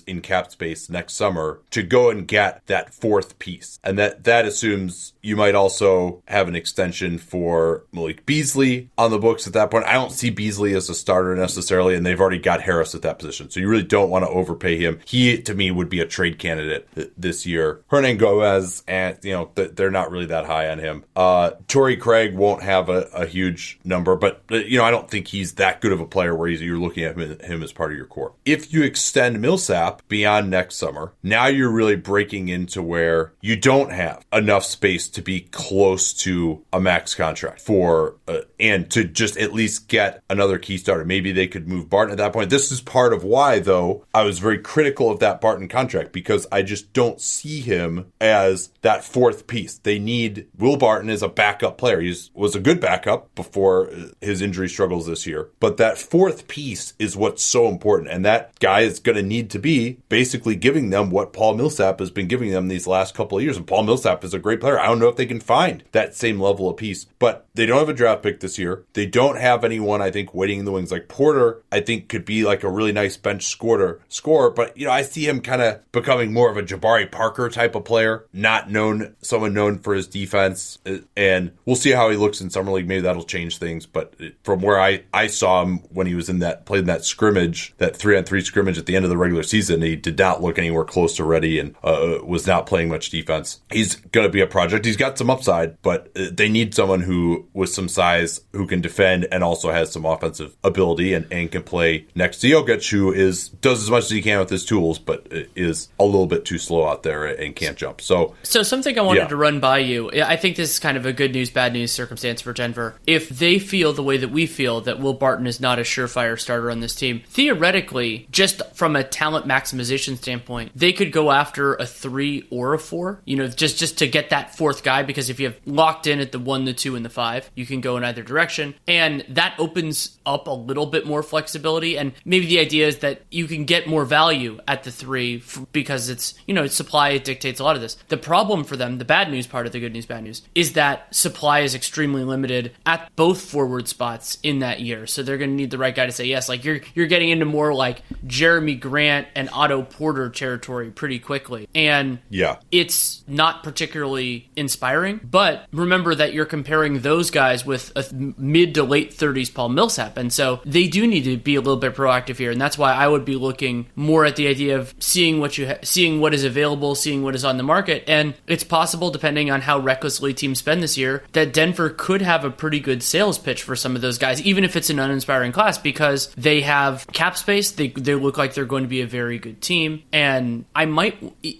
in cap space next summer to go and get that fourth piece. And that, that assumes you might also have an extension for Malik Beasley on the books at that point. I don't see Beasley as a starter necessarily, and they've already got Harris at that position. So you really don't want to overpay him. He, to me, would be a trade candidate this year. Hernangomez, and, you know, they're not really that high on him. Uh, Torrey Craig won't have a, a, huge number, but you know I don't think he's that good of a player where you're looking at him, him, as part of your core. If you extend Millsap beyond next summer, now you're really breaking into where you don't have enough space to be close to a max contract for uh, and to just at least get another key starter. Maybe they could move Barton at that point. This is part of why though I was very critical of that Barton contract because I just don't see him as that fourth piece. They need Will Barton as a backup player. He was a good backup before his injury struggles this year, but that fourth piece is what's so important. And that guy is going to need to be basically giving them what Paul Millsap has been giving them these last couple of years. And Paul Millsap is a great player. I don't know if they can find that same level of piece, but they don't have a draft pick this year. They don't have anyone, I think, waiting in the wings. Like Porter, I think could be like a really nice bench scorer, scorer, but you know, I see him kind of becoming more of a Jabari Parker type of player, not known, someone known for his defense. And we'll see how he looks in summer league. Maybe that'll change things. But from where I, I saw him when he was in that, played in that scrimmage, that three on three scrimmage at the end of the regular season, he did not look anywhere close to ready and uh, was not playing much defense. He's going to be a project. He's got some upside, but uh, they need someone who, with some size, who can defend and also has some offensive ability and, and can play next to Jokic, who is does as much as he can with his tools, but is a little bit too slow out there and can't jump. So, so something I wanted yeah. to run by you. I think this is kind of a good news, bad news circumstance for Denver. If they feel the way that we feel that Will Barton is not a surefire starter on this team, theoretically, just from a talent maximization standpoint, they could go after a three or a four. You know, just just to get that fourth guy because if you have locked in at the one, the two, and the five, you can go in either direction, and that opens up a little bit more flexibility. And maybe the idea is that you can get more value at the three because it's you know supply dictates a lot of this. The problem for them, the bad news part of the good news, bad news, is that supply is extremely limited at both forward spots in that year. So they're going to need the right guy to say yes. Like you're you're getting into more like Jerami Grant and Otto Porter territory pretty quickly, and yeah, it's not particularly inspiring. But remember that you're comparing those guys with a mid to late 30s Paul Millsap, and so they do need to be a little bit proactive here, and that's why I would be looking more at the idea of seeing what you ha- seeing what is available, seeing what is on the market, and it's possible depending on how recklessly teams spend this year that Denver could have a pretty good sales pitch for some of those guys, even if it's an uninspiring class, because they have cap space. They they look like they're going to be a very good team, and I might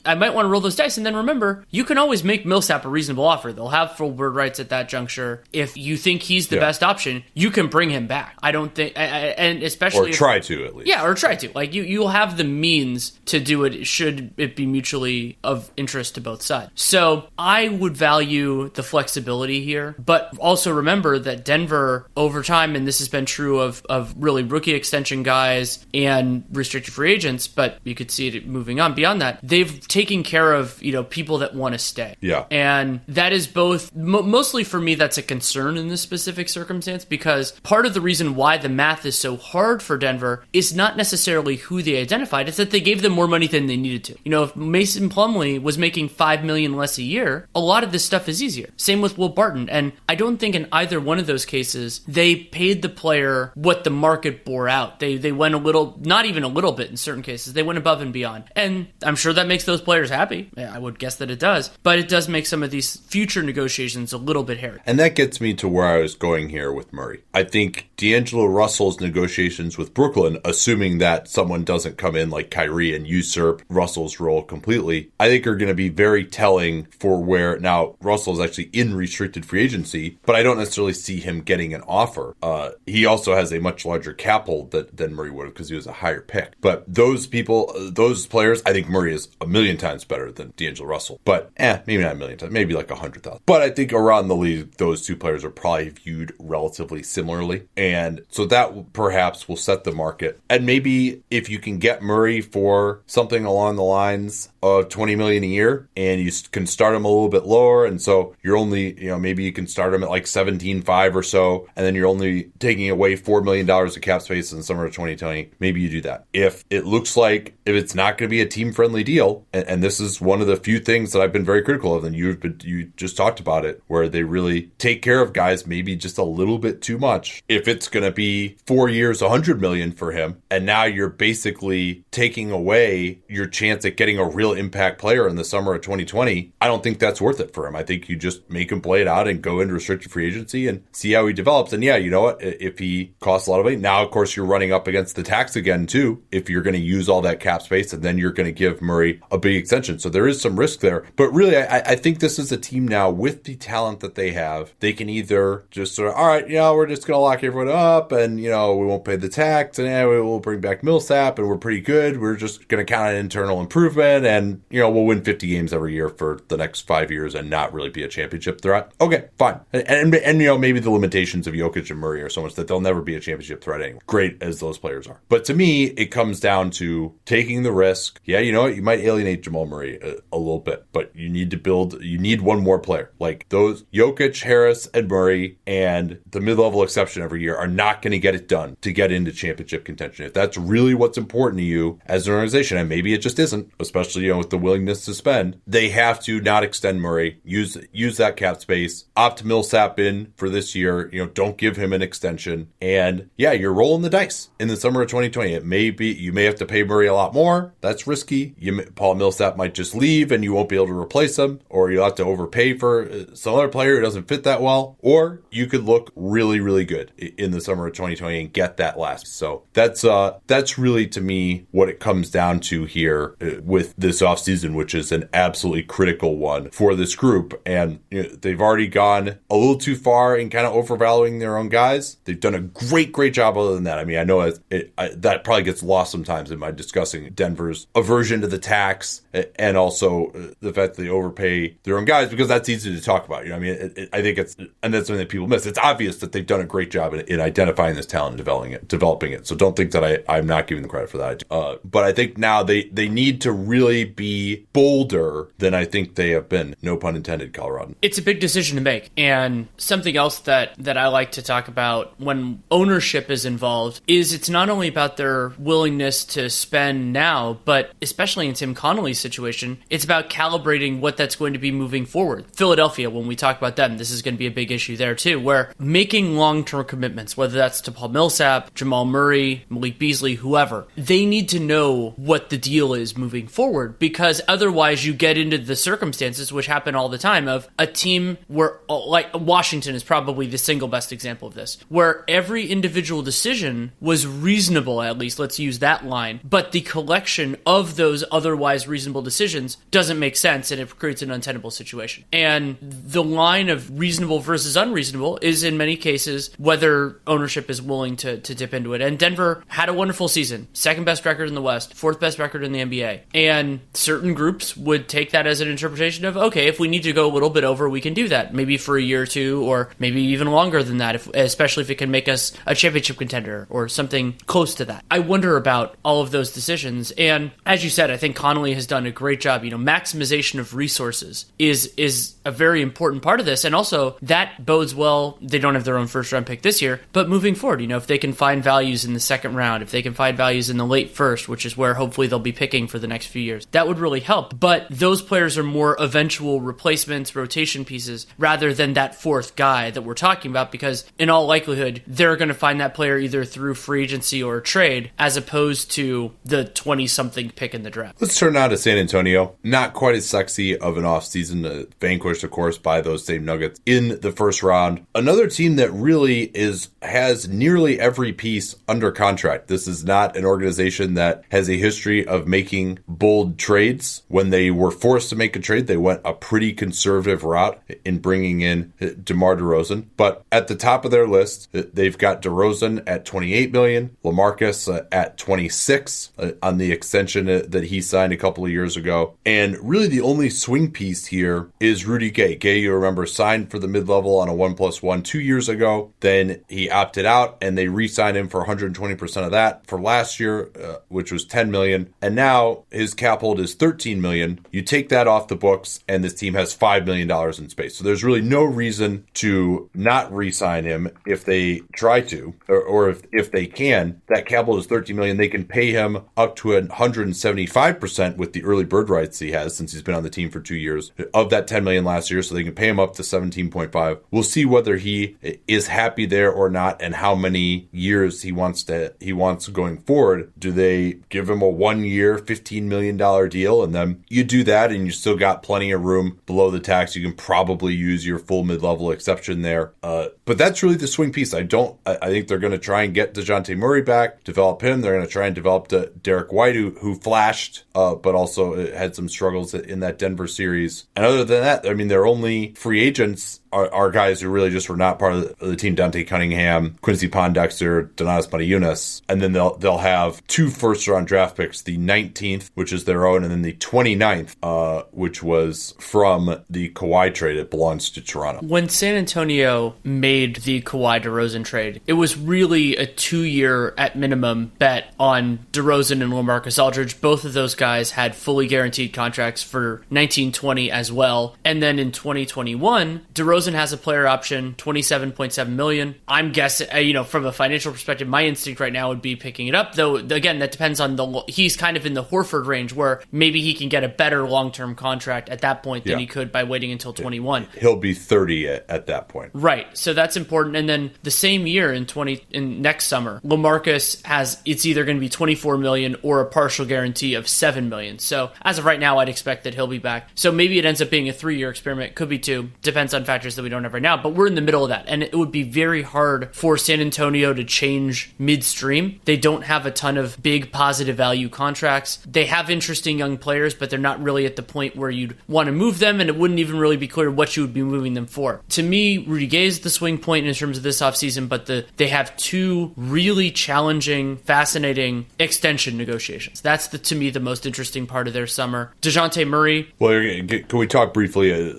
I might want to roll those dice. And then remember, you can always make Millsap a reasonable offer. They'll have full bird rights at that juncture. If you think he's the yeah. best option, you can bring him back. I don't think, and especially or try if, to at least, yeah, or try to. Like you, you'll have the means to do it. Should it be mutually of interest to both sides? So I would value the flexibility here, but also remember that Denver over time, and this has been true of of really rookie extension guys and restricted free agents, but you could see it moving on beyond that. They've taken care of you know people that want to stay. Yeah, and And that is both, mostly for me, that's a concern in this specific circumstance because part of the reason why the math is so hard for Denver is not necessarily who they identified, it's that they gave them more money than they needed to. You know, if Mason Plumlee was making five million less a year, a lot of this stuff is easier. Same with Will Barton. And I don't think in either one of those cases they paid the player what the market bore out. They they went a little, not even a little bit in certain cases. They went above and beyond. And I'm sure that makes those players happy. I would guess that it does. But it does make some of these future negotiations a little bit hairy. And that gets me to where I was going here with Murray. I think D'Angelo Russell's negotiations with Brooklyn, assuming that someone doesn't come in like Kyrie and usurp Russell's role completely, I think are going to be very telling for where now Russell's actually in restricted free agency, but I don't necessarily see him getting an offer. Uh, he also has a much larger cap hold that, than Murray would have because he was a higher pick. But those people, those players, I think Murray is a million times better than D'Angelo Russell. But eh, maybe not a million times, maybe like a hundred thousand. But I think around the league, those two players are probably viewed relatively similarly. And so that perhaps will set the market. And maybe if you can get Murray for something along the lines of 20 million a year and you can start him a little bit lower. And so you're only, you know, maybe you can start him at like 17.5 or so. And then you're only taking away $4 million of cap space in the summer of 2020. Maybe you do that. If it looks like if it's not going to be a team friendly deal, and, and, this is one of the few things that I've been very critical of, and you've been, you just talked about it, where they really take care of guys maybe just a little bit too much. If it's going to be four years, 100 million for him, and now you're basically taking away your chance at getting a real impact player in the summer of 2020, I don't think that's worth it for him. I think you just make him play it out and go into restricted free agency and see how he develops. And yeah, you know what? If he costs a lot of money, now of course you're running up against the tax again too. If you're going to use all that cap space and then you're going to give Murray a big extension, so there is some risk there. But really, I, I think this is a team now with the talent that they have. They can either just sort of, all right, you know, we're just going to lock everyone up, and you know, we won't pay the tax, and yeah, we'll bring back Millsap, and we're pretty good. We're just going to count on internal improvement, and you know, we'll win 50 games every year for the next five years and not really be a championship threat. Okay, fine. And, and, and you know, maybe the limitations of Jokic and Murray are so much that they'll never be a championship threat anyway. Great as those players are. But to me, it comes down to taking the risk. Yeah, you know what? You might alienate Jamal Murray a, a little bit, but you need to build, you need one more player. Like those Jokic, Harris, and Murray, and the mid level exception every year are not going to get it done to get into championship contention. If that's really what's important to you as an organization, and maybe it just isn't, especially, you know, with the willingness to spend, they have to not extend Murray, use use that cap space, opt Millsap in for this year. You know, don't give him an extension, and yeah, you're rolling the dice in the summer of 2020. It may be you may have to pay Murray a lot more. That's risky. You, Paul Millsap might just leave, and you won't be able to replace him, or you'll have to overpay for some other player who doesn't fit that well, or you could look really, really good in the summer of 2020 and get that last. So that's uh that's really to me what it comes down to here uh, with this offseason, which is an absolutely critical one for this group. And you know, they've already gone a little too far in kind of overvaluing their own guys. They've done a great, great job other than that. I mean, I know it, it I, that probably gets lost sometimes in my discussing Denver's aversion to the tax and also uh, the fact that they overpay their own guys because that's easy to talk about. You know, I mean, it, it, I think it's, and that's something that people miss. It's obvious that they've done a great job in, in identifying this talent and developing it, developing it. So don't think that I, I'm not giving them credit for that. Uh, but I think now they, they need to really be bolder than I think they have been. No pun intended, Colorado. It's a big decision to make. And something else that, that I like to talk about when ownership is involved is it's not only about their willingness to spend now, but especially in Tim Connolly's situation, it's about calibrating what that's going to be moving forward. Philadelphia, when we talk about them, this is going to be a big issue there too, where making long term commitments, whether that's to Paul Millsap, Jamal Murray, Malik Beasley, whoever, they need to know what the deal is moving forward because otherwise you get into the circumstances which happen all the time of a team where, oh, like Washington is probably the single best example of this, where every individual decision was reasonable, at least, let's use that line, but the collection of those otherwise reasonable decisions doesn't make sense and it creates an untenable situation. And the line of reasonable versus unreasonable is in many cases whether ownership is willing to, to dip into it. And Denver had a wonderful season, second best record in the West, fourth best record in the NBA. And certain groups would take that as an interpretation of, okay, if we need to go a little bit over, we can do that, maybe for a year or two, or maybe even longer than that, if, especially if it can make us a championship contender or something close to that. I wonder about all of those decisions. And as you said, I think Connolly has done a great job. You know, maximization of resources is is is a very important part of this, and also that bodes well. They don't have their own first round pick this year, but moving forward, you know, if they can find values in the second round, if they can find values in the late first, which is where hopefully they'll be picking for the next few years, that would really help. But those players are more eventual replacements, rotation pieces, rather than that fourth guy that we're talking about, because in all likelihood, they're going to find that player either through free agency or trade, as opposed to the 20 something pick in the draft. Let's turn now to San Antonio. Not quite as sexy of an offseason, uh, vanquished, of course, by those same Nuggets in the first round. Another team that really is has nearly every piece under contract. This is not an organization that has a history of making bold trades. When they were forced to make a trade, they went a pretty conservative route in bringing in uh, DeMar DeRozan. But at the top of their list, uh, they've got DeRozan at 28 million, LaMarcus at 26 uh, on the extension that he signed a couple of years ago. And really the only swing piece here is Rudy Gay. Gay, you remember, signed for the mid level on a one plus one two years ago. Then he opted out and they re signed him for 120% of that for last year, uh, which was 10 million. And now his cap hold is 13 million. You take that off the books and this team has $5 million in space. So there's really no reason to not re sign him if they try to, or, or if, if they can. That cap hold is 13 million. They can pay him up to 175% with the early bird rights he has since he's been on the team for two years of that 10 million last year. So they can pay him up to 17.5. We'll see whether he is happy there or not and how many years he wants to, he wants going forward. Do they give him a one year, $15 million deal? And then you do that and you still got plenty of room below the tax. You can probably use your full mid level exception there. Uh, but that's really the swing piece. I don't, I, I think they're going to try and get Dejounte Murray back, develop him. They're going to try and develop the Derrick White, who, who flashed, uh, but also had some struggles in that Denver series. And other than that, I mean, they're only free agents are, guys who really just were not part of the, team. Dante Cunningham, Quincy Pondexter, Donatas Motiejunas, and then they'll they'll have two first round draft picks: the 19th, which is their own, and then the 29th, uh, which was from the Kawhi trade. It belongs to Toronto. When San Antonio made the Kawhi DeRozan trade, it was really a two year at minimum bet on DeRozan and LaMarcus Aldridge. Both of those guys had fully guaranteed contracts for 1920 as well, and then in 2021, DeRozan has a player option, 27.7 million. I'm guessing, uh, you know, from a financial perspective, my instinct right now would be picking it up. Though again, that depends on the. He's kind of in the Horford range where maybe he can get a better long term contract at that point than yeah. he could by waiting until 21. He'll be 30 at, at, that point. Right. So that's important. And then the same year in 20 in next summer, LaMarcus has it's either going to be 24 million or a partial guarantee of 7 million. So as of right now, I'd expect that he'll be back. So maybe it ends up being a three year experiment. Could be two. Depends on factors that we don't have right now, but we're in the middle of that. And it would be very hard for San Antonio to change midstream. They don't have a ton of big positive value contracts. They have interesting young players, but they're not really at the point where you'd want to move them, and it wouldn't even really be clear what you would be moving them for. To me, Rudy Gay is the swing point in terms of this offseason, but the they have two really challenging, fascinating extension negotiations. That's the to me the most interesting part of their summer. Dejounte Murray. Well, can we talk briefly uh,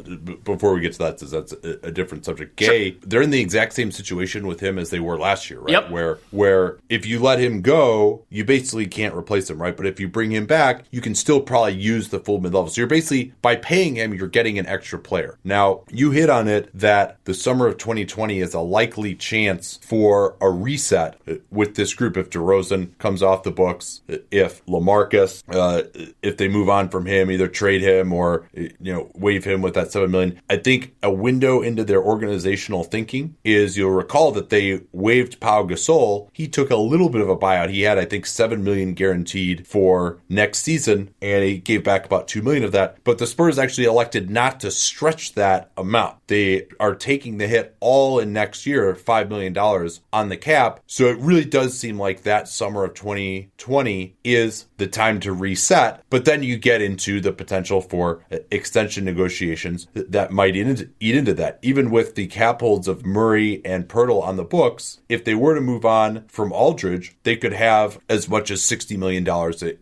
before we get to that? That's a, a different subject. Gay, sure. they're in the exact same situation with him as they were last year, right? Yep. Where where if you let him go, you basically can't replace him, right? But if you bring him back, you can still probably use the full mid level. So you're basically by paying him, you're getting an extra player. Now you hit on it that the summer of 2020 is a likely chance for a reset uh, with this group if DeRozan comes off the books, uh, if LaMarcus, uh, if they move on from him, either trade him or uh, you know waive him with that seven million. I think a window into their organizational thinking is you'll recall that they waived Pau Gasol. He took a little bit of a buyout. He had, I think, seven million guaranteed for next season, and he gave back about two million of that. But the Spurs actually elected not to stretch that amount. They are taking the hit all in next year, five million dollars on the cap. So it really does seem like that summer of 2020 is the time to reset. But then you get into the potential for extension negotiations that might eat into that. Even with the cap holds of Murray and Poeltl on the books, if they were to move on from Aldridge, they could have as much as $60 million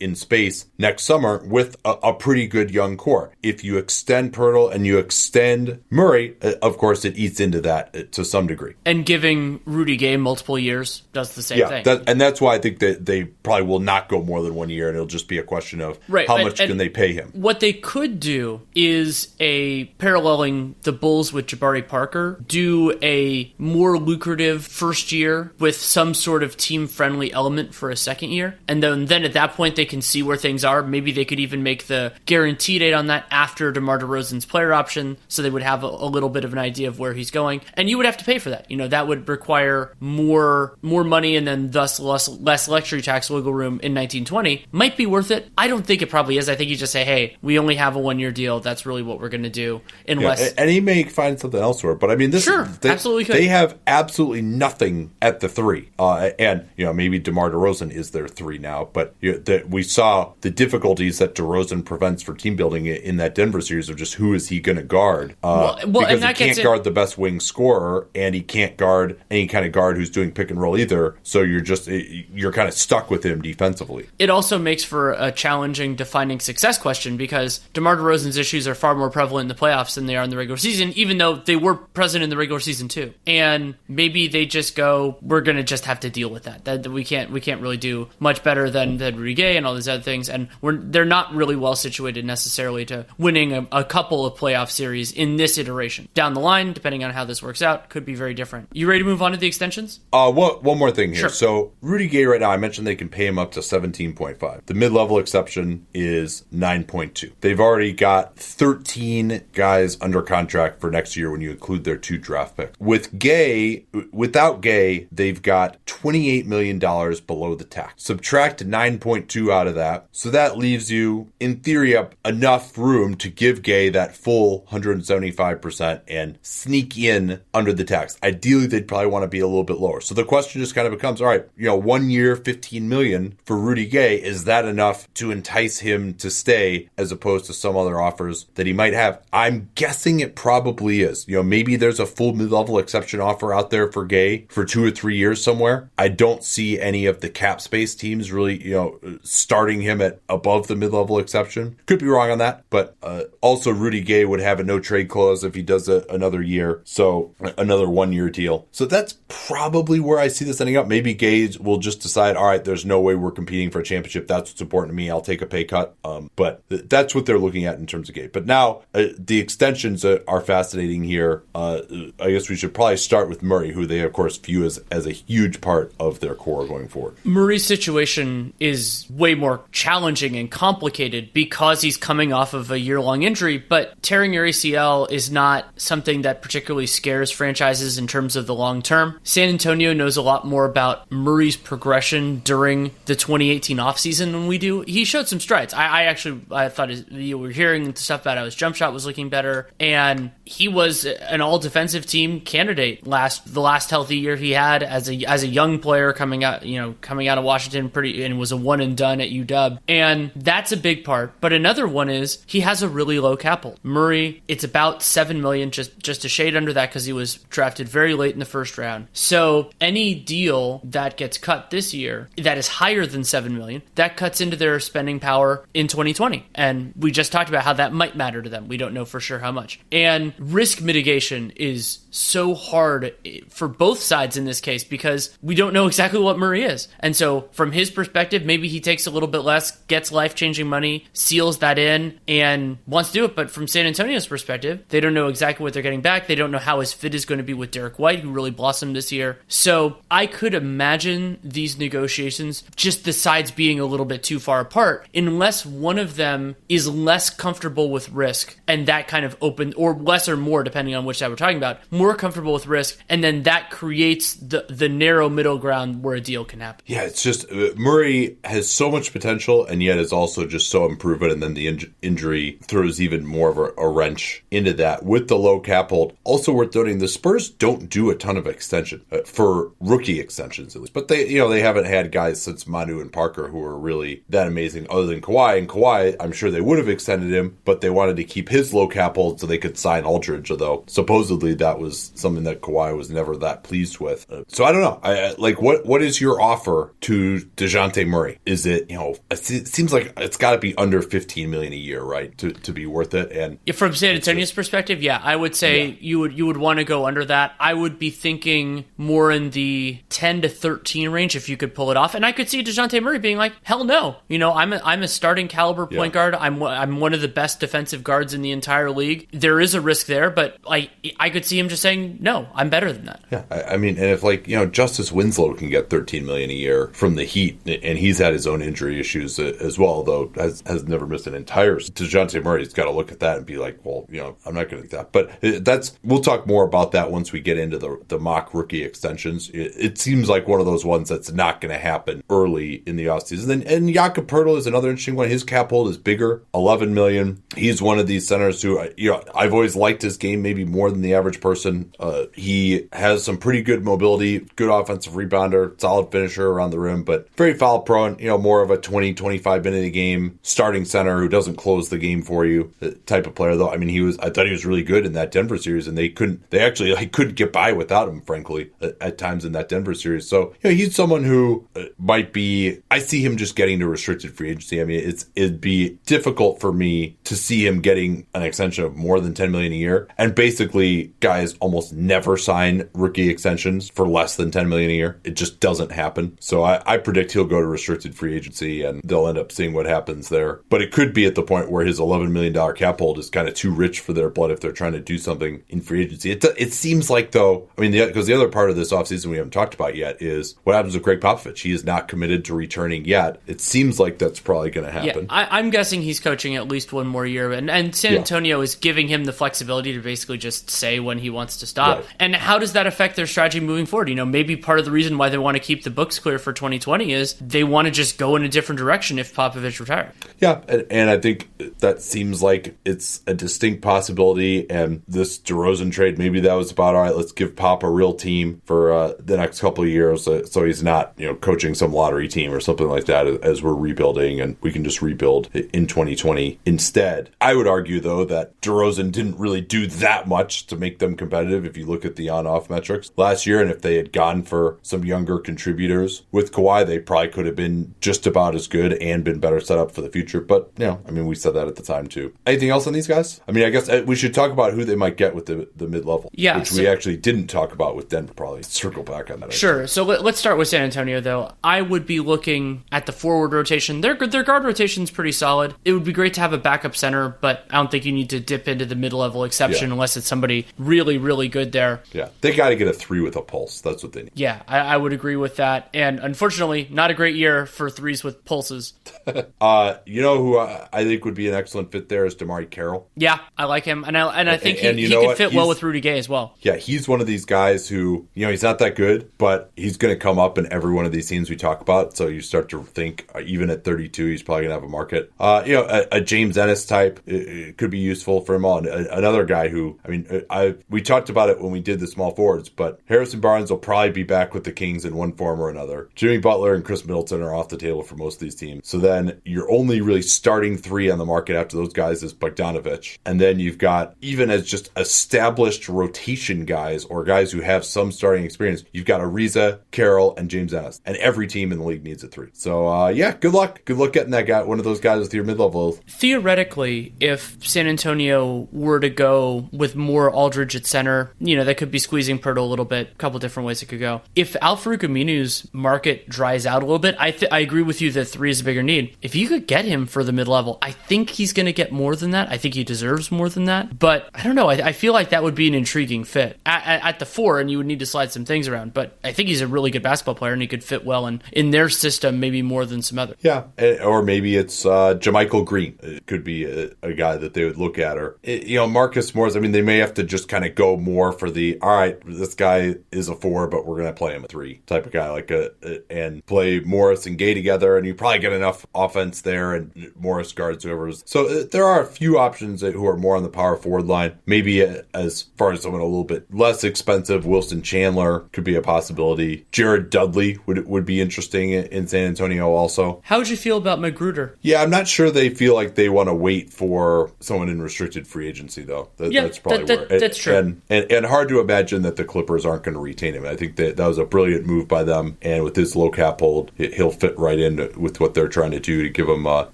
in space next summer with a, a pretty good young core. If you extend Poeltl and you extend Murray, uh, of course, it eats into that uh, to some degree. And giving Rudy Gay multiple years does the same yeah, thing. That, and that's why I think that they probably will not go more than one year, and it'll just be a question of right, how and, much and can they pay him. What they could do is a paralleling the Bulls with Jabari Parker, do a more lucrative first year with some sort of team friendly element for a second year, and then then at that point they can see where things are. Maybe they could even make the guarantee date on that after DeMar DeRozan's player option, so they would have a, a little bit of an idea of where he's going, and you would have to pay for that. You know that would require more more money, and then thus less less luxury tax wiggle room in 1920. Might be worth it. I don't think it probably is. I think you just say, hey, we only have a one year deal. That's really what we're going to do, unless. Yeah, and he may find something elsewhere, but I mean, this Sure, they, absolutely could. They have absolutely nothing at the three, uh, and you know maybe DeMar DeRozan is their three now, but you know, the, we saw the difficulties that DeRozan prevents for team building in that Denver series of just who is he going to guard? Uh, Well- well, because he can't guard the best wing scorer, and he can't guard any kind of guard who's doing pick and roll either. So you're just you're kind of stuck with him defensively. it also makes for a challenging defining success question because DeMar DeRozan's issues are far more prevalent in the playoffs than they are in the regular season, even though they were present in the regular season too. And maybe they just go, we're going to just have to deal with that. That that we can't we can't really do much better than than Rudy and all these other things. And we're they're not really well situated necessarily to winning a, a couple of playoff series in this iteration. Down the line, depending on how this works out, could be very different. You ready to move on to the extensions? Uh, one, one more thing here. Sure. So Rudy Gay right now, I mentioned they can pay him up to 17.5. The mid-level exception is 9.2. They've already got 13 guys under contract for next year when you include their two draft picks. With Gay, without Gay, they've got 28 million dollars below the tax. Subtract 9.2 out of that, so that leaves you, in theory, up enough room to give Gay that full 175% and sneak in under the tax. Ideally, they'd probably want to be a little bit lower. So the question just kind of becomes, all right, you know, one year, 15 million for Rudy Gay, is that enough to entice him to stay as opposed to some other offers that he might have? I'm guessing it probably You know, maybe there's a full mid-level exception offer out there for Gay for two or three years somewhere. I don't see any of the cap space teams really, you know, starting him at above the mid-level exception. Could be wrong on that, but uh, also Rudy Gay would have a no trade clause if he does a, another year, so another one-year deal. So that's probably where I see this ending up. Maybe Gay will just decide, all right, there's no way we're competing for a championship. That's what's important to me. I'll take a pay cut. Um, but th- that's what they're looking at in terms of Gay. But now uh, the extensions uh, are fascinating here. Uh, I guess we should probably start with Murray, who they of course view as as a huge part of their core going forward. Murray's situation is way more challenging and complicated because he's coming off of a year long injury, but tearing your ACL is not something that particularly scares franchises in terms of the long term. San Antonio knows a lot more about Murray's progression during the 2018 offseason than we do. He showed some strides. I, I actually I thought his, you were hearing the stuff about how his jump shot was looking better, and he was an all defensive team candidate last the last healthy year he had as a as a young player coming out you know coming out of Washington pretty and was a one and done at UW and that's a big part. But another one is he has a really low cap hold. Murray it's about 7 million just just a shade under that cuz he was drafted very late in the first round. So any deal that gets cut this year that is higher than 7 million that cuts into their spending power in 2020 and we just talked about how that might matter to them. We don't know for sure how much. And risk mitigation is so hard for both sides in this case because we don't know exactly what Murray is. And so, from his perspective, maybe he takes a little bit less, gets life changing money, seals that in, and wants to do it. But from San Antonio's perspective, they don't know exactly what they're getting back. They don't know how his fit is going to be with Derrick White, who really blossomed this year. So, I could imagine these negotiations just the sides being a little bit too far apart unless one of them is less comfortable with risk and that kind of open, or less or more, depending on which side we're talking about, more more comfortable with risk, and then that creates the the narrow middle ground where a deal can happen. Yeah, it's just uh, Murray has so much potential, and yet is also just so unproven. And then the in- injury throws even more of a, a, wrench into that with the low cap hold. Also worth noting, the Spurs don't do a ton of extension uh, for rookie extensions, at least. But they, you know, they haven't had guys since Manu and Parker who are really that amazing, other than Kawhi. And Kawhi, I'm sure they would have extended him, but they wanted to keep his low cap hold so they could sign Aldridge. Although supposedly that was something that Kawhi was never that pleased with. Uh, so I don't know. I, like what what is your offer to Dejounte Murray? Is it you know it seems like it's got to be under 15 million a year, right, to, to be worth it? And yeah, from San Antonio's perspective, yeah, I would say yeah. you would you would want to go under that. I would be thinking more in the 10 to 13 range if you could pull it off. And I could see Dejounte Murray being like, hell no, you know, I'm a, I'm a starting caliber point yeah. guard. I'm I'm one of the best defensive guards in the entire league. There is a risk there, but like I could see him just saying, no, I'm better than that. Yeah, I, I mean, and if like you know Justice Winslow can get 13 million a year from the Heat, and he's had his own injury issues uh, as well, though has has never missed an entire. Dejounte Murray's got to look at that and be like, well, you know, I'm not going to do that. But uh, that's we'll talk more about that once we get into the the mock rookie extensions. It, it seems like one of those ones that's not going to happen early in the offseason. And and Jakob Poeltl is another interesting one. His cap hold is bigger, 11 million. He's one of these centers who you know I've always liked his game maybe more than the average person. Uh, he has some pretty good mobility, good offensive rebounder, solid finisher around the rim, but very foul prone. You know, more of a 20, 25 minute game starting center who doesn't close the game for you type of player. Though I mean, he was I thought he was really good in that Denver series, and they couldn't they actually like couldn't get by without him, frankly, at, at times in that Denver series. So you know, he's someone who uh, might be. I see him just getting to restricted free agency. I mean, it's it'd be difficult for me to see him getting an extension of more than 10 million a year, and basically guys almost never sign rookie extensions for less than 10 million a year. It just doesn't happen. So I, I predict he'll go to restricted free agency and they'll end up seeing what happens there. But it could be at the point where his $11 million cap hold is kind of too rich for their blood if they're trying to do something in free agency. It, it seems like, though, I mean, because the, the, other part of this offseason we haven't talked about yet is what happens with Gregg Popovich. He is not committed to returning yet. It seems like that's probably going to happen. Yeah, I, am guessing he's coaching at least one more year. And, and San Antonio yeah. is giving him the flexibility to basically just say when he wants to stop. Right. And how does that affect their strategy moving forward? You know, maybe part of the reason why they want to keep the books clear for 2020 is they want to just go in a different direction if Popovich retired. Yeah, and, and I think that seems like it's a distinct possibility. And this DeRozan trade, maybe that was about all right. Let's give Pop a real team for uh, the next couple of years, uh, so he's not you know coaching some lottery team or something like that as we're rebuilding, and we can just rebuild in 2020 instead. I would argue though that DeRozan didn't really do that much to make them competitive. If you look at the on-off metrics last year, and if they had gone for some younger contributors with Kawhi, they probably could have been just about as good and been better set up for the future. But you know, I mean, we said that at the time too. Anything else on these guys? I mean, I guess uh, we should talk about who they might get with the the mid level. Yeah, which so, we actually didn't talk about with Denver. Probably circle back on that. Sure. So let, us start with San Antonio though. I would be looking at the forward rotation. Their their guard rotation is pretty solid. It would be great to have a backup center, but I don't think you need to dip into the mid level exception yeah. unless it's somebody really really good there. Yeah, they got to get a three with a pulse. That's what they need. Yeah, I, I would agree with that. And unfortunately, not a great year for threes with pulses. *laughs* uh, you know who I, I, think would be an excellent fit there is DeMarre Carroll. Yeah, I like him, and I and I think and, he, and he could fit he's, well with Rudy Gay as well. Yeah, he's one of these guys who you know he's not that good, but he's going to come up in every one of these teams we talk about. So you start to think uh, even at 32, he's probably going to have a market. Uh, you know, a, a James Ennis type it, it could be useful for him. And another guy who I mean, uh, I we talked about it when we did the small forwards, but Harrison Barnes will probably be back with the Kings in one form or another. Jimmy Butler and Khris Middleton are off the table for most of these teams. So then you're only really starting three on the market after those guys is Bogdanovic. And then you've got, even as just established rotation guys or guys who have some starting experience, you've got Ariza, Carroll, and James Ennis. And every team in the league needs a three. So uh, yeah, good luck. Good luck getting that guy, one of those guys with your mid level. Theoretically, if San Antonio were to go with more Aldridge at center, you know, that could be squeezing Poeltl a little bit. A couple different ways it could go. If Al-Farouq Aminu's market dries out a little bit, I th- I agree with you that three is a bigger need. If you could get him for the mid level, I think he's going to get more than that. I think he deserves more than that. But I don't know. I, I feel like that would be an intriguing fit at, at, at, the four, and you would need to slide some things around. But I think he's a really good basketball player, and he could fit well in in their system, maybe more than some other. Yeah, or maybe it's uh, JaMychal Green. It could be a, a, guy that they would look at, or you know Marcus Morris. I mean, they may have to just kind of go go more for the all right, this guy is a four, but we're going to play him a three type of guy, like a, a, and play Morris and Gay together, and you probably get enough offense there, and Morris guards whoever's. So uh, there are a few options who are more on the power forward line. Maybe uh, as far as someone a little bit less expensive, Wilson Chandler could be a possibility. Jared Dudley would would be interesting in San Antonio also. How would you feel about McGruder? Yeah, I'm not sure they feel like they want to wait for someone in restricted free agency though. That, yeah, that's probably that, that, where. That's true. And, and and hard to imagine that the Clippers aren't going to retain him. I think that that was a brilliant move by them, and with his low cap hold, he'll fit right in with what they're trying to do to give him uh,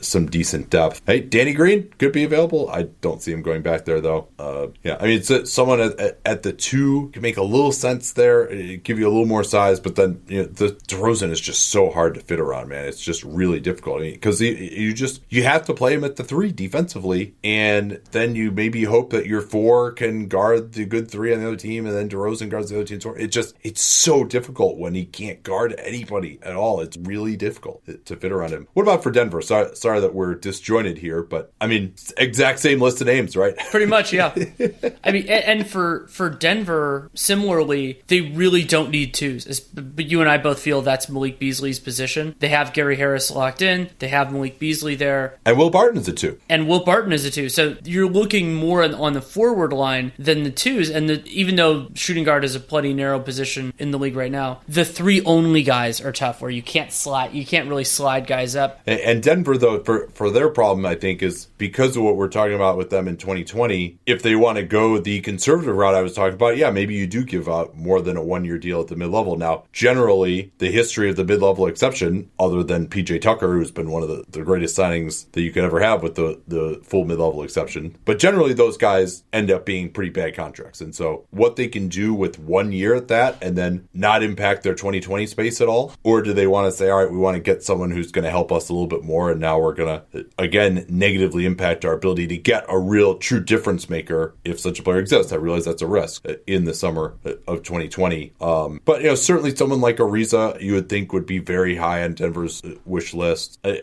some decent depth. Hey, Danny Green could be available. I don't see him going back there though. Uh, yeah, I mean, it's uh, someone at, at, the two can make a little sense there, give you a little more size, but then you know, the DeRozan is just so hard to fit around, man. It's just really difficult because I mean, you just you have to play him at the three defensively, and then you maybe hope that your four can guard the good three on the other team, and then DeRozan guards the other team. It just it's so difficult when he can't guard anybody at all. It's really difficult to fit around him. What about for Denver? Sorry, sorry that we're disjointed here, but I mean, exact same list of names, right? Pretty much, yeah. *laughs* I mean, and for for Denver, similarly, they really don't need twos. But you and I both feel that's Malik Beasley's position. They have Gary Harris locked in. They have Malik Beasley there, and Will Barton is a two, and Will Barton is a two. So you're looking more on the forward line than the twos. And the, even though shooting guard is a plenty narrow position in the league right now, the three only guys are tough where you can't slide, you can't really slide guys up. And Denver, though, for for their problem, I think is because of what we're talking about with them in 2020. If they want to go the conservative route I was talking about, yeah, maybe you do give out more than a one year deal at the mid level. Now, generally, the history of the mid level exception, other than PJ Tucker, who's been one of the, the greatest signings that you could ever have with the the full mid level exception, but generally those guys end up being pretty bad contracts. And so, what they can do with one year at that and then not impact their 2020 space at all? Or do they want to say, all right, we want to get someone who's going to help us a little bit more, and now we're going to, again, negatively impact our ability to get a real true difference maker if such a player exists? I realize that's a risk in the summer of 2020. Um, but, you know, certainly someone like Ariza, you would think would be very high on Denver's wish list. Uh,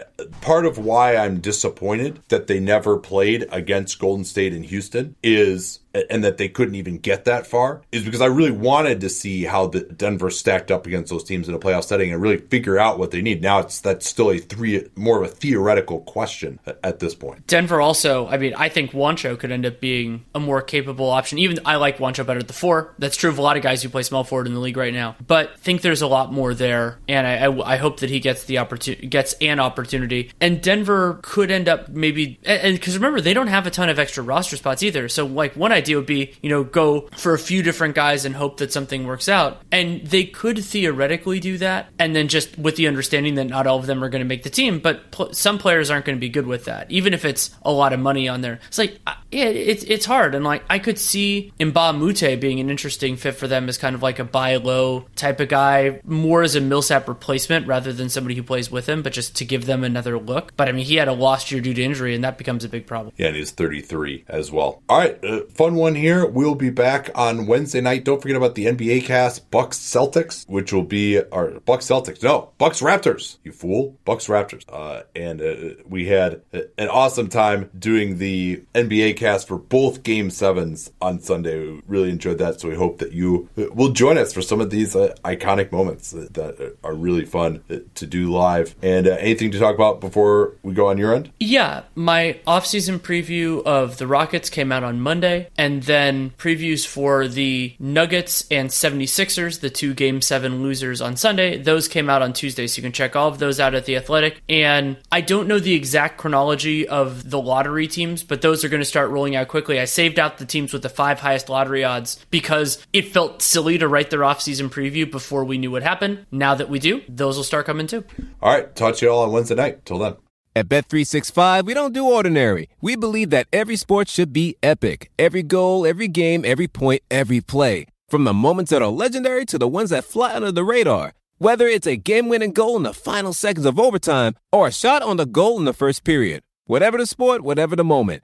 part of why I'm disappointed that they never played against Golden State and Houston is and that they couldn't even get that far is because I really wanted to see how the Denver stacked up against those teams in a playoff setting and really figure out what they need. Now it's that's still a three more of a theoretical question at this point. Denver also, I mean, I think Juancho could end up being a more capable option. Even I like Juancho better at the four. That's true of a lot of guys who play small forward in the league right now. But think there's a lot more there, and I, I, I hope that he gets the opportunity, gets an opportunity. And Denver could end up maybe, and because remember they don't have a ton of extra roster spots either. So like one idea would be, you know, go for a few different guys and hope that something works out. And they could theoretically do that, and then just with the understanding that not all of them are going to make the team, but pl- some players aren't going to be good with that, even if it's a lot of money on there. It's like, yeah, it's it's hard, and like I could see Mbah a Moute being an interesting fit for them as kind of like a buy low type of guy, more as a Millsap replacement rather than somebody who plays with him, but just to give them another look. But I mean, he had a lost year due to injury, and that becomes a big problem. Yeah, and he's 33 as well. All right, uh, fun one here. We'll be back on Wednesday night. Don't forget about the NBA cast, Bucks Celtics, which will be our Bucks Celtics. No, Bucks Raptors. You fool, Bucks Raptors. Uh, and uh, we had an awesome time doing the NBA for both Game Sevens on Sunday. We really enjoyed that. So we hope that you will join us for some of these uh, iconic moments that are really fun to do live. And uh, anything to talk about before we go on your end? Yeah, my off-season preview of the Rockets came out on Monday, and then previews for the Nuggets and 76ers, the two Game 7 losers on Sunday. Those came out on Tuesday, so you can check all of those out at The Athletic. And I don't know the exact chronology of the lottery teams, but those are going to start rolling out quickly. I saved out the teams with the five highest lottery odds because it felt silly to write their off-season preview before we knew what happened. Now that we do, those will start coming too. All right, talk to you all on Wednesday night. Till then. At Bet365, we don't do ordinary. We believe that every sport should be epic. Every goal, every game, every point, every play. From the moments that are legendary to the ones that fly under the radar. Whether it's a game-winning goal in the final seconds of overtime or a shot on the goal in the first period. Whatever the sport, whatever the moment.